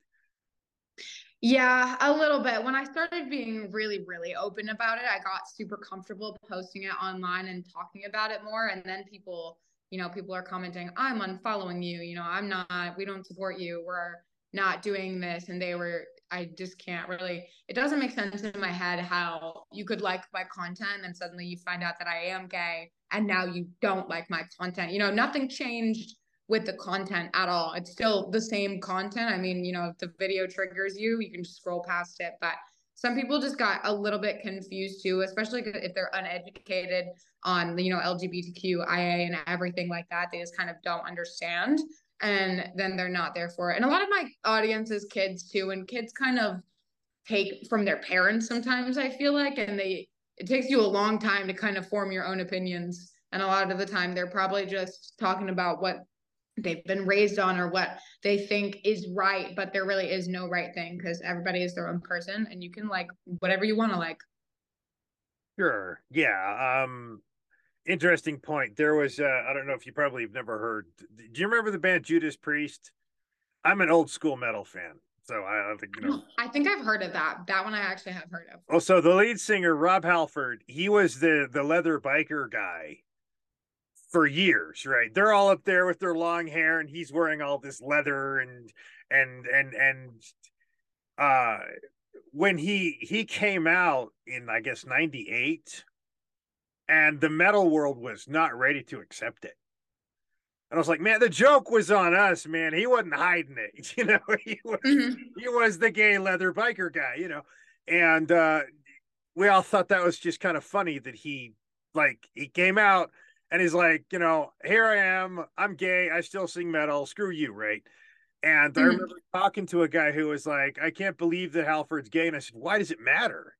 Yeah, a little bit. When I started being really, really open about it, I got super comfortable posting it online and talking about it more. And then people, you know, people are commenting, I'm unfollowing you. You know, I'm not, we don't support you. We're not doing this. And they were, I just can't really, it doesn't make sense in my head how you could like my content and suddenly you find out that I am gay and now you don't like my content. You know, nothing changed with the content at all. It's still the same content. I mean, you know, if the video triggers you, you can just scroll past it. But some people just got a little bit confused too, especially if they're uneducated on, you know, LGBTQIA and everything like that. They just kind of don't understand. And then they're not there for it. And a lot of my audience is kids too. And kids kind of take from their parents sometimes, I feel like, and they, it takes you a long time to kind of form your own opinions. And a lot of the time, they're probably just talking about what they've been raised on or what they think is right but there really is no right thing because everybody is their own person and you can like whatever you want to like Sure. Yeah. Um interesting point. There was uh I don't know if you probably have never heard. Do you remember the band Judas Priest? I'm an old school metal fan. So I don't think you know. i think i've heard of that that one i actually have heard of Oh, so the lead singer Rob Halford, he was the the leather biker guy for years, right? They're all up there with their long hair, and he's wearing all this leather and and and and uh when he he came out in I guess '98, and the metal world was not ready to accept it. And I was like, man, the joke was on us, man. He wasn't hiding it, you know. He was Mhm. he was the gay leather biker guy, you know. And uh we all thought that was just kind of funny that he like he came out and he's like, you know, here I am, I'm gay, I still sing metal, screw you, right? And I Mhm. remember talking to a guy who was like, I can't believe that Halford's gay. And I said, Why does it matter?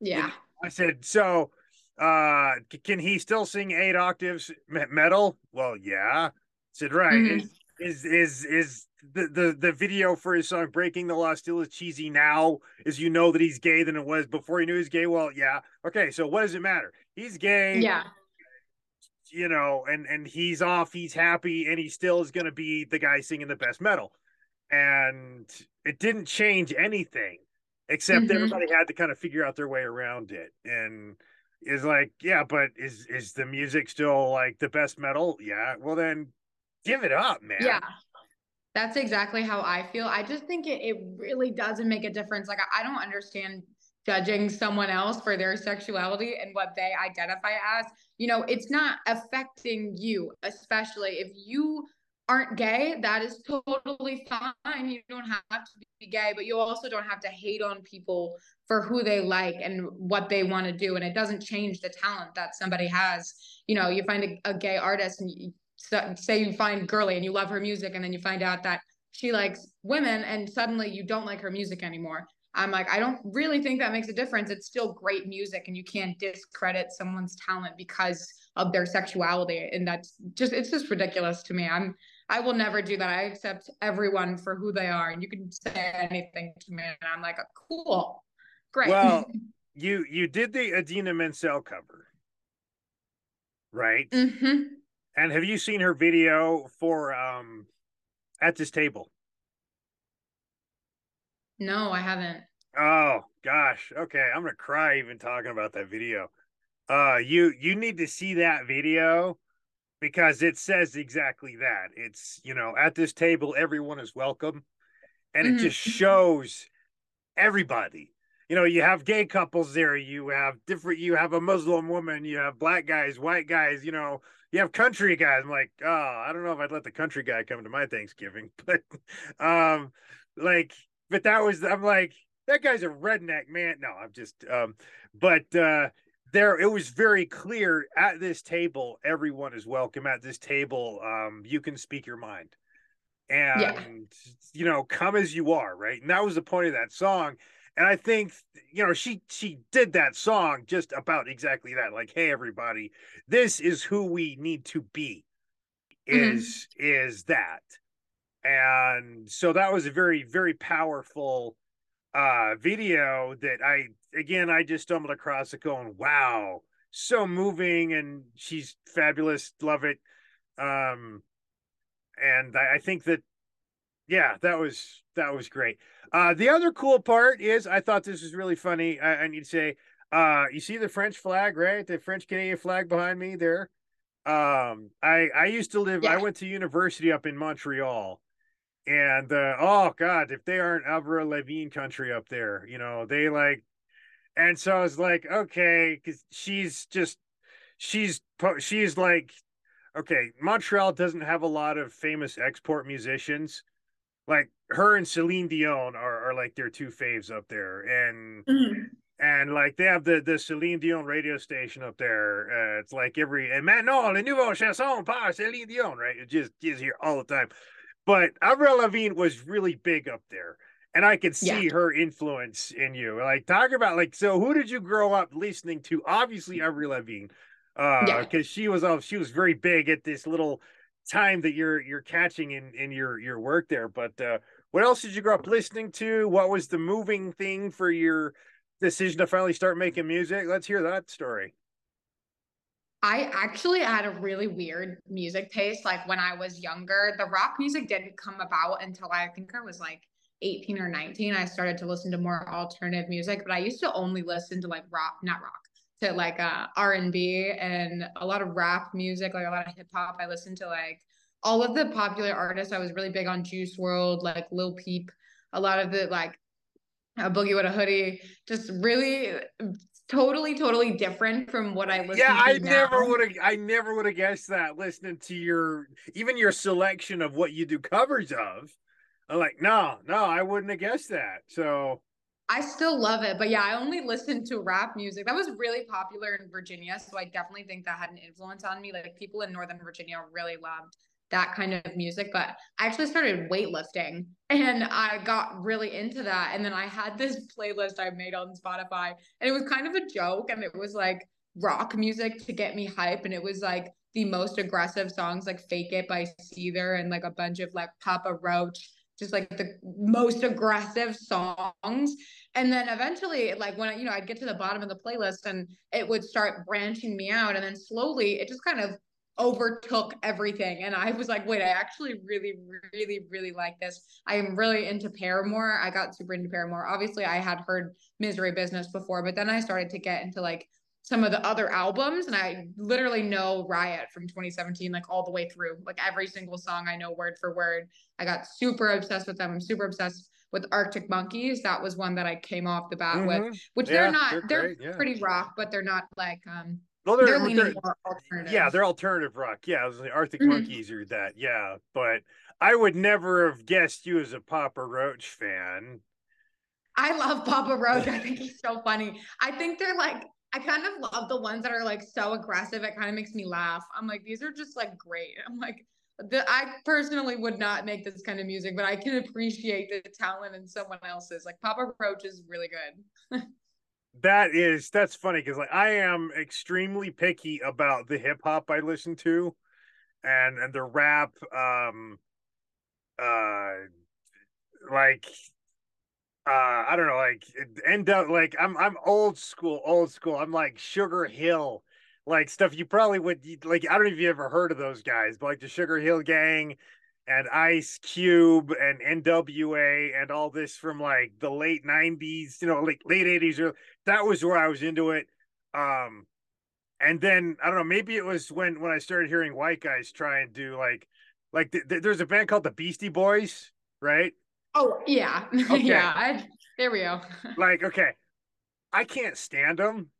yeah I said, so uh can he still sing eight octaves me- metal? Well, yeah. I said, right. Mhm. Is, is is is the, the the video for his song Breaking the Law still as cheesy now as you know that he's gay than it was before he knew he's gay? Well, yeah. Okay, so what does it matter? He's gay, yeah you know, and and he's off, he's happy, and he still is gonna be the guy singing the best metal. And it didn't change anything except Mhm. everybody had to kind of figure out their way around it. And is like, yeah, but is is the music still like the best metal? Yeah. Well then give it up, man. yeah that's exactly how i feel i just think it, it really doesn't make a difference like I, I don't understand judging someone else for their sexuality and what they identify as you know it's not affecting you especially if you aren't gay that is totally fine you don't have to be gay but you also don't have to hate on people for who they like and what they want to do and it doesn't change the talent that somebody has. You know you find a, a gay artist and you, say you find girly and you love her music and then you find out that she likes women and suddenly you don't like her music anymore. I'm like i don't really think that makes a difference. It's still great music and you can't discredit someone's talent because of their sexuality and that's just it's just ridiculous to me. I'm i will never do that. I accept everyone for who they are and you can say anything to me and i'm like cool great Well, you you did the Idina Menzel cover, right? hmm And have you seen her video for um at this table? no i haven't Oh gosh. Okay, I'm gonna cry even talking about that video. Uh you you need to see that video because it says exactly that. It's you know, at this table everyone is welcome. And it Mhm. just shows everybody. You know, you have gay couples there, you have different you have a Muslim woman, you have black guys, white guys, you know, you have country guys. I'm like, oh, I don't know if I'd let the country guy come to my Thanksgiving, but um, like, but that was I'm like, that guy's a redneck man. No, I'm just um, but uh there it was very clear at this table, everyone is welcome at this table. Um, you can speak your mind. And Yeah. you know, come as you are, right? And that was the point of that song. And I think you know she she did that song just about exactly that. Like, hey everybody, this is who we need to be. Mhm. Is is that? And so that was a very very powerful uh video that I again I just stumbled across it going, wow, so moving and she's fabulous, love it. Um and I, I think that yeah, that was that was great. Uh the other cool part is I thought this was really funny. I, I need to say, uh you see the French flag, right? The French Canadian flag behind me there. Um I I used to live I went to university up in Montreal and uh, oh god, if they aren't Avril Lavigne country up there, you know, they like, and so I was like, okay, because she's just, she's she's like, okay, Montreal doesn't have a lot of famous export musicians, like her and Celine Dion are, are like their two faves up there, and and like they have the the Celine Dion radio station up there. Uh, it's like every and maintenant le nouveau chanson par Celine Dion, right? It just is here all the time. But Avril Lavigne was really big up there, and I could see Yeah. her influence in you. Like talk about like so, who did you grow up listening to? Obviously, Avril Lavigne, uh, Yeah. because she was uh, she was very big at this little time that you're you're catching in in your your work there. But uh, what else did you grow up listening to? What was the moving thing for your decision to finally start making music? Let's hear that story. I actually had a really weird music taste. Like when I was younger, the rock music didn't come about until I think I was like 18 or 19. I started to listen to more alternative music, but I used to only listen to like rock, not rock, to like uh R&B and a lot of rap music, like a lot of hip hop. I listened to like all of the popular artists. I was really big on Juice WRLD, like Lil Peep, a lot of the like a boogie with a hoodie, just really totally, totally different from what I listen yeah, to. I never would have. I never would have guessed that. Listening to your even your selection of what you do covers of, I'm like, no, no, I wouldn't have guessed that. So I still love it, but yeah, I only listened to rap music. That was really popular in Virginia, so I definitely think that had an influence on me. Like people in Northern Virginia really loved that kind of music, but I actually started weightlifting and I got really into that. And then I had this playlist I made on Spotify, and it was kind of a joke, and it was like rock music to get me hype, and it was like the most aggressive songs like Fake It by Seether and like a bunch of like Papa Roach, just like the most aggressive songs. And then eventually like when I, you know i'd get to the bottom of the playlist and it would start branching me out. And then slowly it just kind of overtook everything. And i was like wait i actually really really really like this. I am really into paramore. I got super into paramore. Obviously i had heard misery business before but then i started to get into like some of the other albums and i literally know riot from 2017 like all the way through like every single song i know word for word i got super obsessed with them i'm super obsessed with Arctic Monkeys. That was one that I came off the bat with, Mhm. which Yeah, they're not, they're they're, great, yeah. pretty rock, but they're not like, um, well, they're, they're, leaning they're- more alternative. yeah, they're alternative rock. Yeah, it was the Arctic Mhm. Monkeys or that. Yeah, but I would never have guessed you as a Papa Roach fan. I love Papa Roach. I think he's so funny. I think they're like, I kind of love the ones that are like so aggressive. It kind of makes me laugh. I'm like, these are just like great. I'm like, the, I personally would not make this kind of music, but I can appreciate the talent in someone else's. Like Papa Roach is really good. That is that's funny because like I am extremely picky about the hip hop I listen to, and and the rap. Um, uh, like, uh, I don't know, like end up like I'm I'm old school, old school. I'm like Sugar Hill, like stuff you probably would like. I don't know if you ever heard of those guys, but like the Sugar Hill Gang and Ice Cube and NWA and all this from like the late '90s, you know, like late '80s. Or that was where I was into it. Um, and then I don't know, maybe it was when when I started hearing white guys try and do like like th- th- there's a band called the Beastie Boys, right? Oh yeah, yeah. I, there we go. Like, okay, I can't stand them.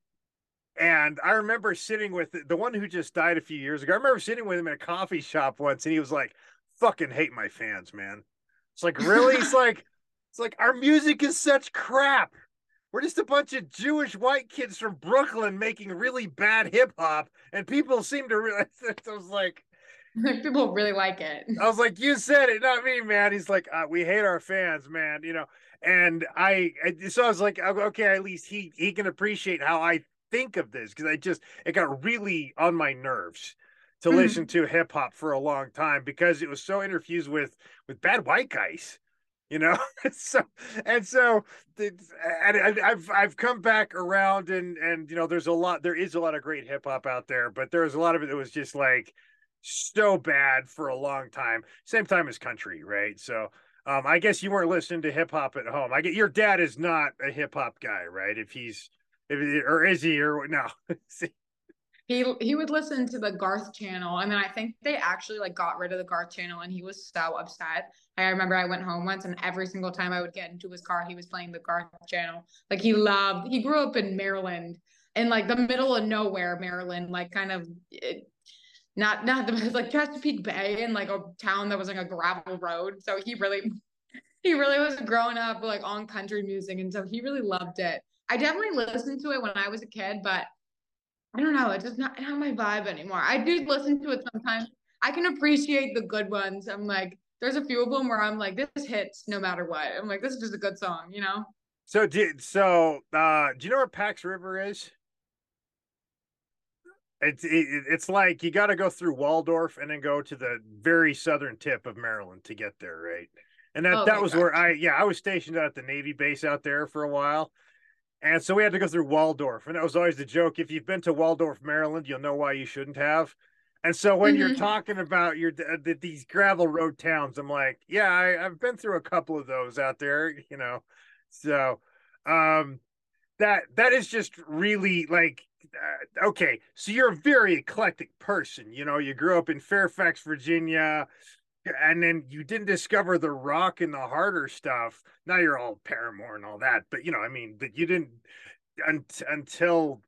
And I remember sitting with the one who just died a few years ago. I remember sitting with him in a coffee shop once, and he was like, "Fucking hate my fans, man." It's like really. it's like it's like our music is such crap. We're just a bunch of Jewish white kids from Brooklyn making really bad hip hop, and people seem to realize that. I was like, People really like it. I was like, you said it, not me, man. He's like, uh, we hate our fans, man. You know, and I, I- so I was like, oh, okay, at least he he can appreciate how I think of this because I just it got really on my nerves to Mhm. listen to hip hop for a long time because it was so interfused with with bad white guys. You know, so and so, and I- I've I've come back around, and and you know, there's a lot, there is a lot of great hip hop out there, but there was a lot of it that was just like so bad for a long time. Same time as country, right? So um, I guess you weren't listening to hip hop at home. I get your dad is not a hip hop guy, right? If he's if or is he or no? He he would listen to the Garth channel, and then I think they actually like got rid of the Garth channel, and he was so upset. I remember I went home once, and every single time I would get into his car, he was playing the Garth channel. Like he loved. He grew up in Maryland, in like the middle of nowhere, Maryland, like kind of. Not not the like Chesapeake Bay and like a town that was like a gravel road. So he really he really was growing up like on country music and so he really loved it. I definitely listened to it when I was a kid, but I don't know, it's just not, not my vibe anymore. I do listen to it sometimes. I can appreciate the good ones. I'm like, there's a few of them where I'm like, this hits no matter what. I'm like, this is just a good song, you know? so did so. uh Do you know where Pax River is? It's it, it's like you got to go through Waldorf and then go to the very southern tip of Maryland to get there, right? And that that Okay, was where I yeah I was stationed out at the Navy base out there for a while, and so we had to go through Waldorf, and that was always the joke. If you've been to Waldorf, Maryland, you'll know why you shouldn't have. And so when you're Mhm. talking about your these gravel road towns, I'm like, yeah, I, I've been through a couple of those out there, you know. So, um, that that is just really like uh, okay so you're a very eclectic person you know you grew up in fairfax virginia and then you didn't discover the rock and the harder stuff now you're all paramore and all that but you know i mean that you didn't un- until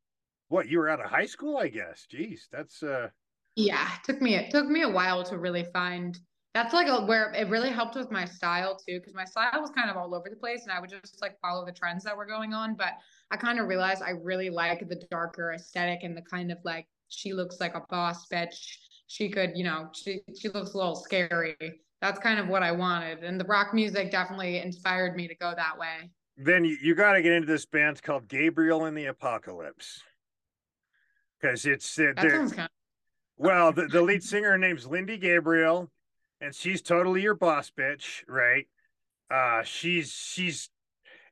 what you were out of high school i guess jeez that's uh Yeah, took me it took me a while to really find that's like a, where it really helped with my style too, because my style was kind of all over the place and I would just like follow the trends that were going on. But I kind of realized I really like the darker aesthetic and the kind of like she looks like a boss bitch. She could, you know, she she looks a little scary. That's kind of what I wanted. And the rock music definitely inspired me to go that way. then you, you got to get into this band called gabriel and the apocalypse because it's uh, That sounds kind of Well, the, the lead singer name's Lindy Gabriel, and she's totally your boss bitch, right? Uh she's she's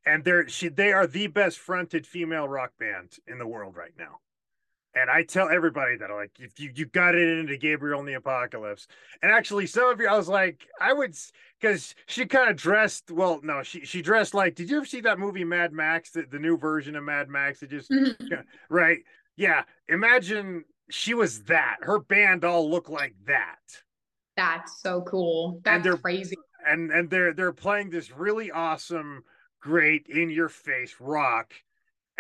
and they're she they are the best fronted female rock band in the world right now. And I tell everybody that like if you you got it into Gabriel and the Apocalypse. And actually some of you I was like I would because she kind of dressed well no she she dressed like did you ever see that movie Mad Max the, the new version of Mad Max it just mm-hmm. right. Yeah. Imagine she was that. Her band all look like that. that's so cool. And That's they're- crazy. And and they're they're playing this really awesome, great in your face rock.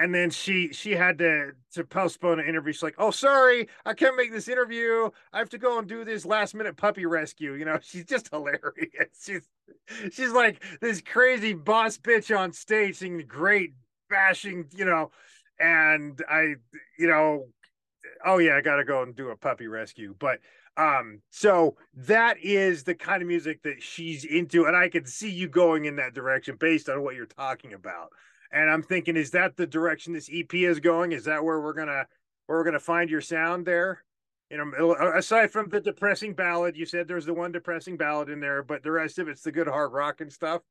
And then she she had to to postpone an interview. She's like, "Oh, sorry, I can't make this interview. I have to go and do this last minute puppy rescue." You know, she's just hilarious. She's she's like this crazy boss bitch on stage, singing great bashing, you know. And I, you know, oh yeah, I gotta go and do a puppy rescue. But um, so that is the kind of music that she's into, and I can see you going in that direction based on what you're talking about. And I'm thinking, is that the direction this EP is going? Is that where we're gonna where we're gonna find your sound there? You know, aside from the depressing ballad, you said there's the one depressing ballad in there, but the rest of it's the good hard rock and stuff.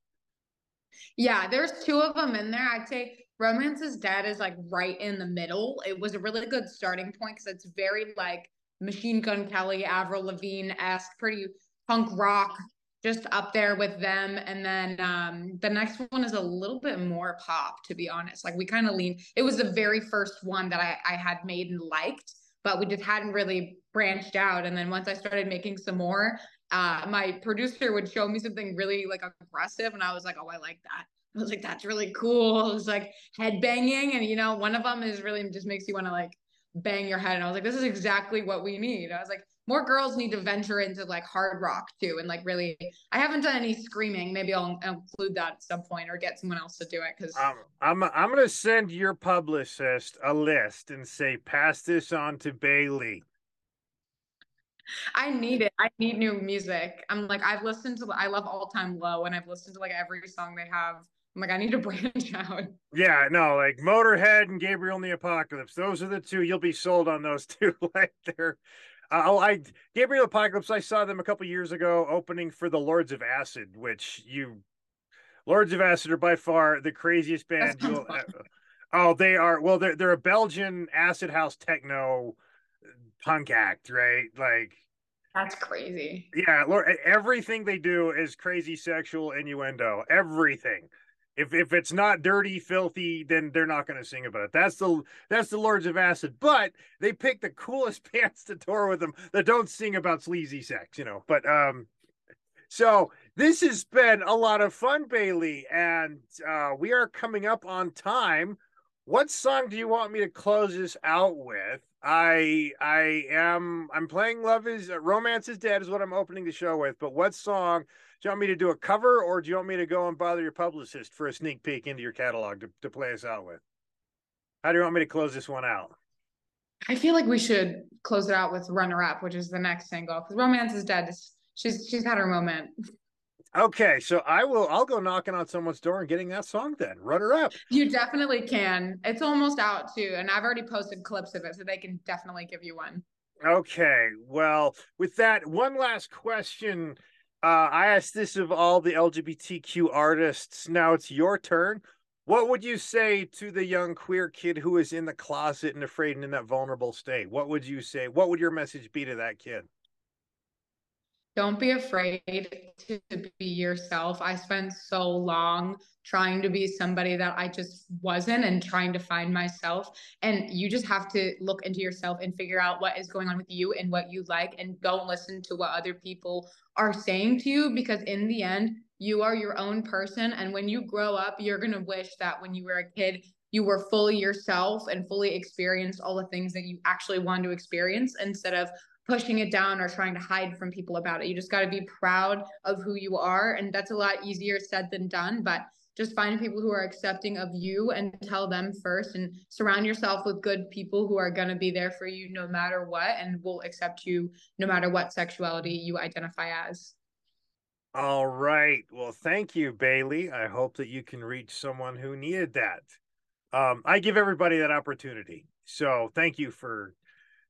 Yeah, there's two of them in there. I'd say Romance is Dead is like right in the middle. It was a really good starting point because it's very like Machine Gun Kelly, Avril Lavigne esque, pretty punk rock, just up there with them. And then um, the next one is a little bit more pop, to be honest. Like we kind of lean. It was the very first one that I, I had made and liked, but we just hadn't really branched out. And then once I started making some more, uh, my producer would show me something really like aggressive, and I was like, oh, I like that. I was like, that's really cool. It's like head banging. And, you know, one of them is really just makes you want to like bang your head. And I was like, this is exactly what we need. I was like, more girls need to venture into like hard rock too. And like really, I haven't done any screaming. Maybe I'll include that at some point or get someone else to do it. Cause Um, I'm I'm gonna send your publicist a list and say pass this on to Bailey. I need it. I need new music. I'm like, I've listened to, I love All Time Low and I've listened to like every song they have. I'm like, I need to branch out. Yeah, no, like Motorhead and Gabriel and the Apocalypse. Those are the two. You'll be sold on those two. like they're. Uh, I Gabriel Apocalypse. I saw them a couple years ago opening for the Lords of Acid, which you Lords of Acid are by far the craziest band. You'll, fun. oh, they are. Well, they're they're a Belgian acid house techno punk act, right? Like That's crazy. yeah, Lord, everything they do is crazy sexual innuendo. Everything. If if it's not dirty, filthy, then they're not going to sing about it. That's the that's the Lords of Acid. But they pick the coolest bands to tour with them that don't sing about sleazy sex, you know. But um, so this has been a lot of fun, Bailey, and uh, we are coming up on time. What song do you want me to close this out with? I I am I'm playing Love is uh, Romance is Dead is what I'm opening the show with. But what song you want me to do a cover or do you want me to go and bother your publicist for a sneak peek into your catalog to, to play us out with? How do you want me to close this one out? I feel like we should close it out with Runner Up, which is the next single. Because Romance is Dead. She's she's had her moment. Okay, so I will I'll go knocking on someone's door and getting that song then. Runner up. You definitely can. It's almost out too. And I've already posted clips of it, so they can definitely give you one. Okay, well, with that, one last question. Uh, I asked this of all the LGBTQ artists. Now it's your turn. What would you say to the young queer kid who is in the closet and afraid and in that vulnerable state? What would you say? What would your message be to that kid? Don't be afraid to be yourself. I spent so long trying to be somebody that I just wasn't and trying to find myself. And you just have to look into yourself and figure out what is going on with you and what you like and don't listen to what other people are saying to you because in the end, you are your own person. And when you grow up, you're going to wish that when you were a kid, you were fully yourself and fully experienced all the things that you actually wanted to experience instead of pushing it down or trying to hide from people about it. You just got to be proud of who you are. And that's a lot easier said than done. But just find people who are accepting of you and tell them first and surround yourself with good people who are going to be there for you no matter what and will accept you no matter what sexuality you identify as. All right. Well, thank you, Bailey. I hope that you can reach someone who needed that. Um, I give everybody that opportunity. So thank you for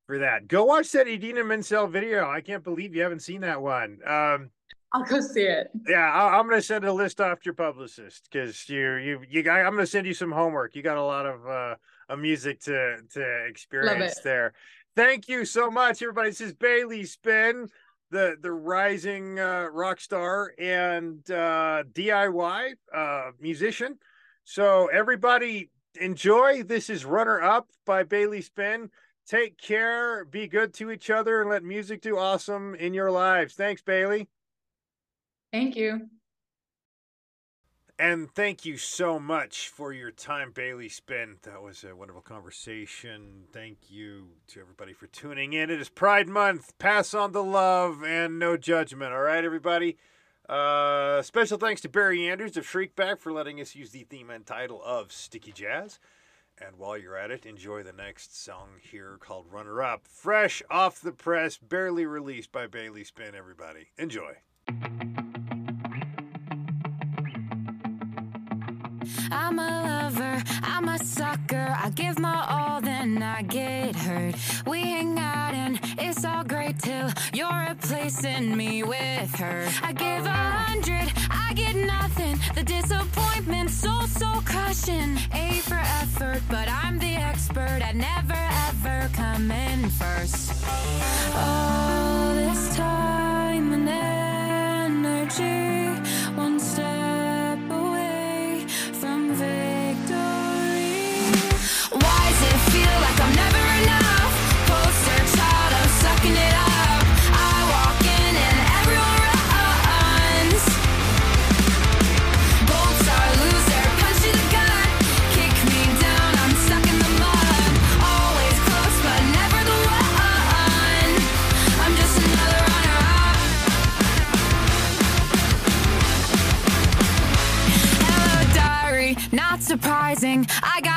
for that. Go watch that Idina Menzel video. I can't believe you haven't seen that one. Um, I'll go see it. yeah, I, I'm going to send a list off to your publicist because you you you. I, I'm going to send you some homework. You got a lot of uh, of music to to experience there. Thank you so much, everybody. This is Bailey Spinn, the the rising uh, rock star and uh, DIY uh, musician. So everybody enjoy. This is Runner Up by Bailey Spinn. Take care, be good to each other, and let music do awesome in your lives. Thanks, Bailey. Thank you. And thank you so much for your time, Bailey Spinn. That was a wonderful conversation. Thank you to everybody for tuning in. It is Pride Month. Pass on the love and no judgment. All right, everybody. Uh, special thanks to Barry Andrews of Shriekback for letting us use the theme and title of Sticky Jazz. And while you're at it, enjoy the next song here called Runner Up. Fresh off the press, barely released by Bailey Spinn, everybody. Enjoy. I'm a lover, I'm a sucker. I give my all, then I get hurt. We hang out and it's all great till you're replacing me with her. I give a hundred, I get nothing. The disappointment's so, so crushing. A for effort, but I'm the expert at never ever coming first. All this time and energy, one surprising. I got.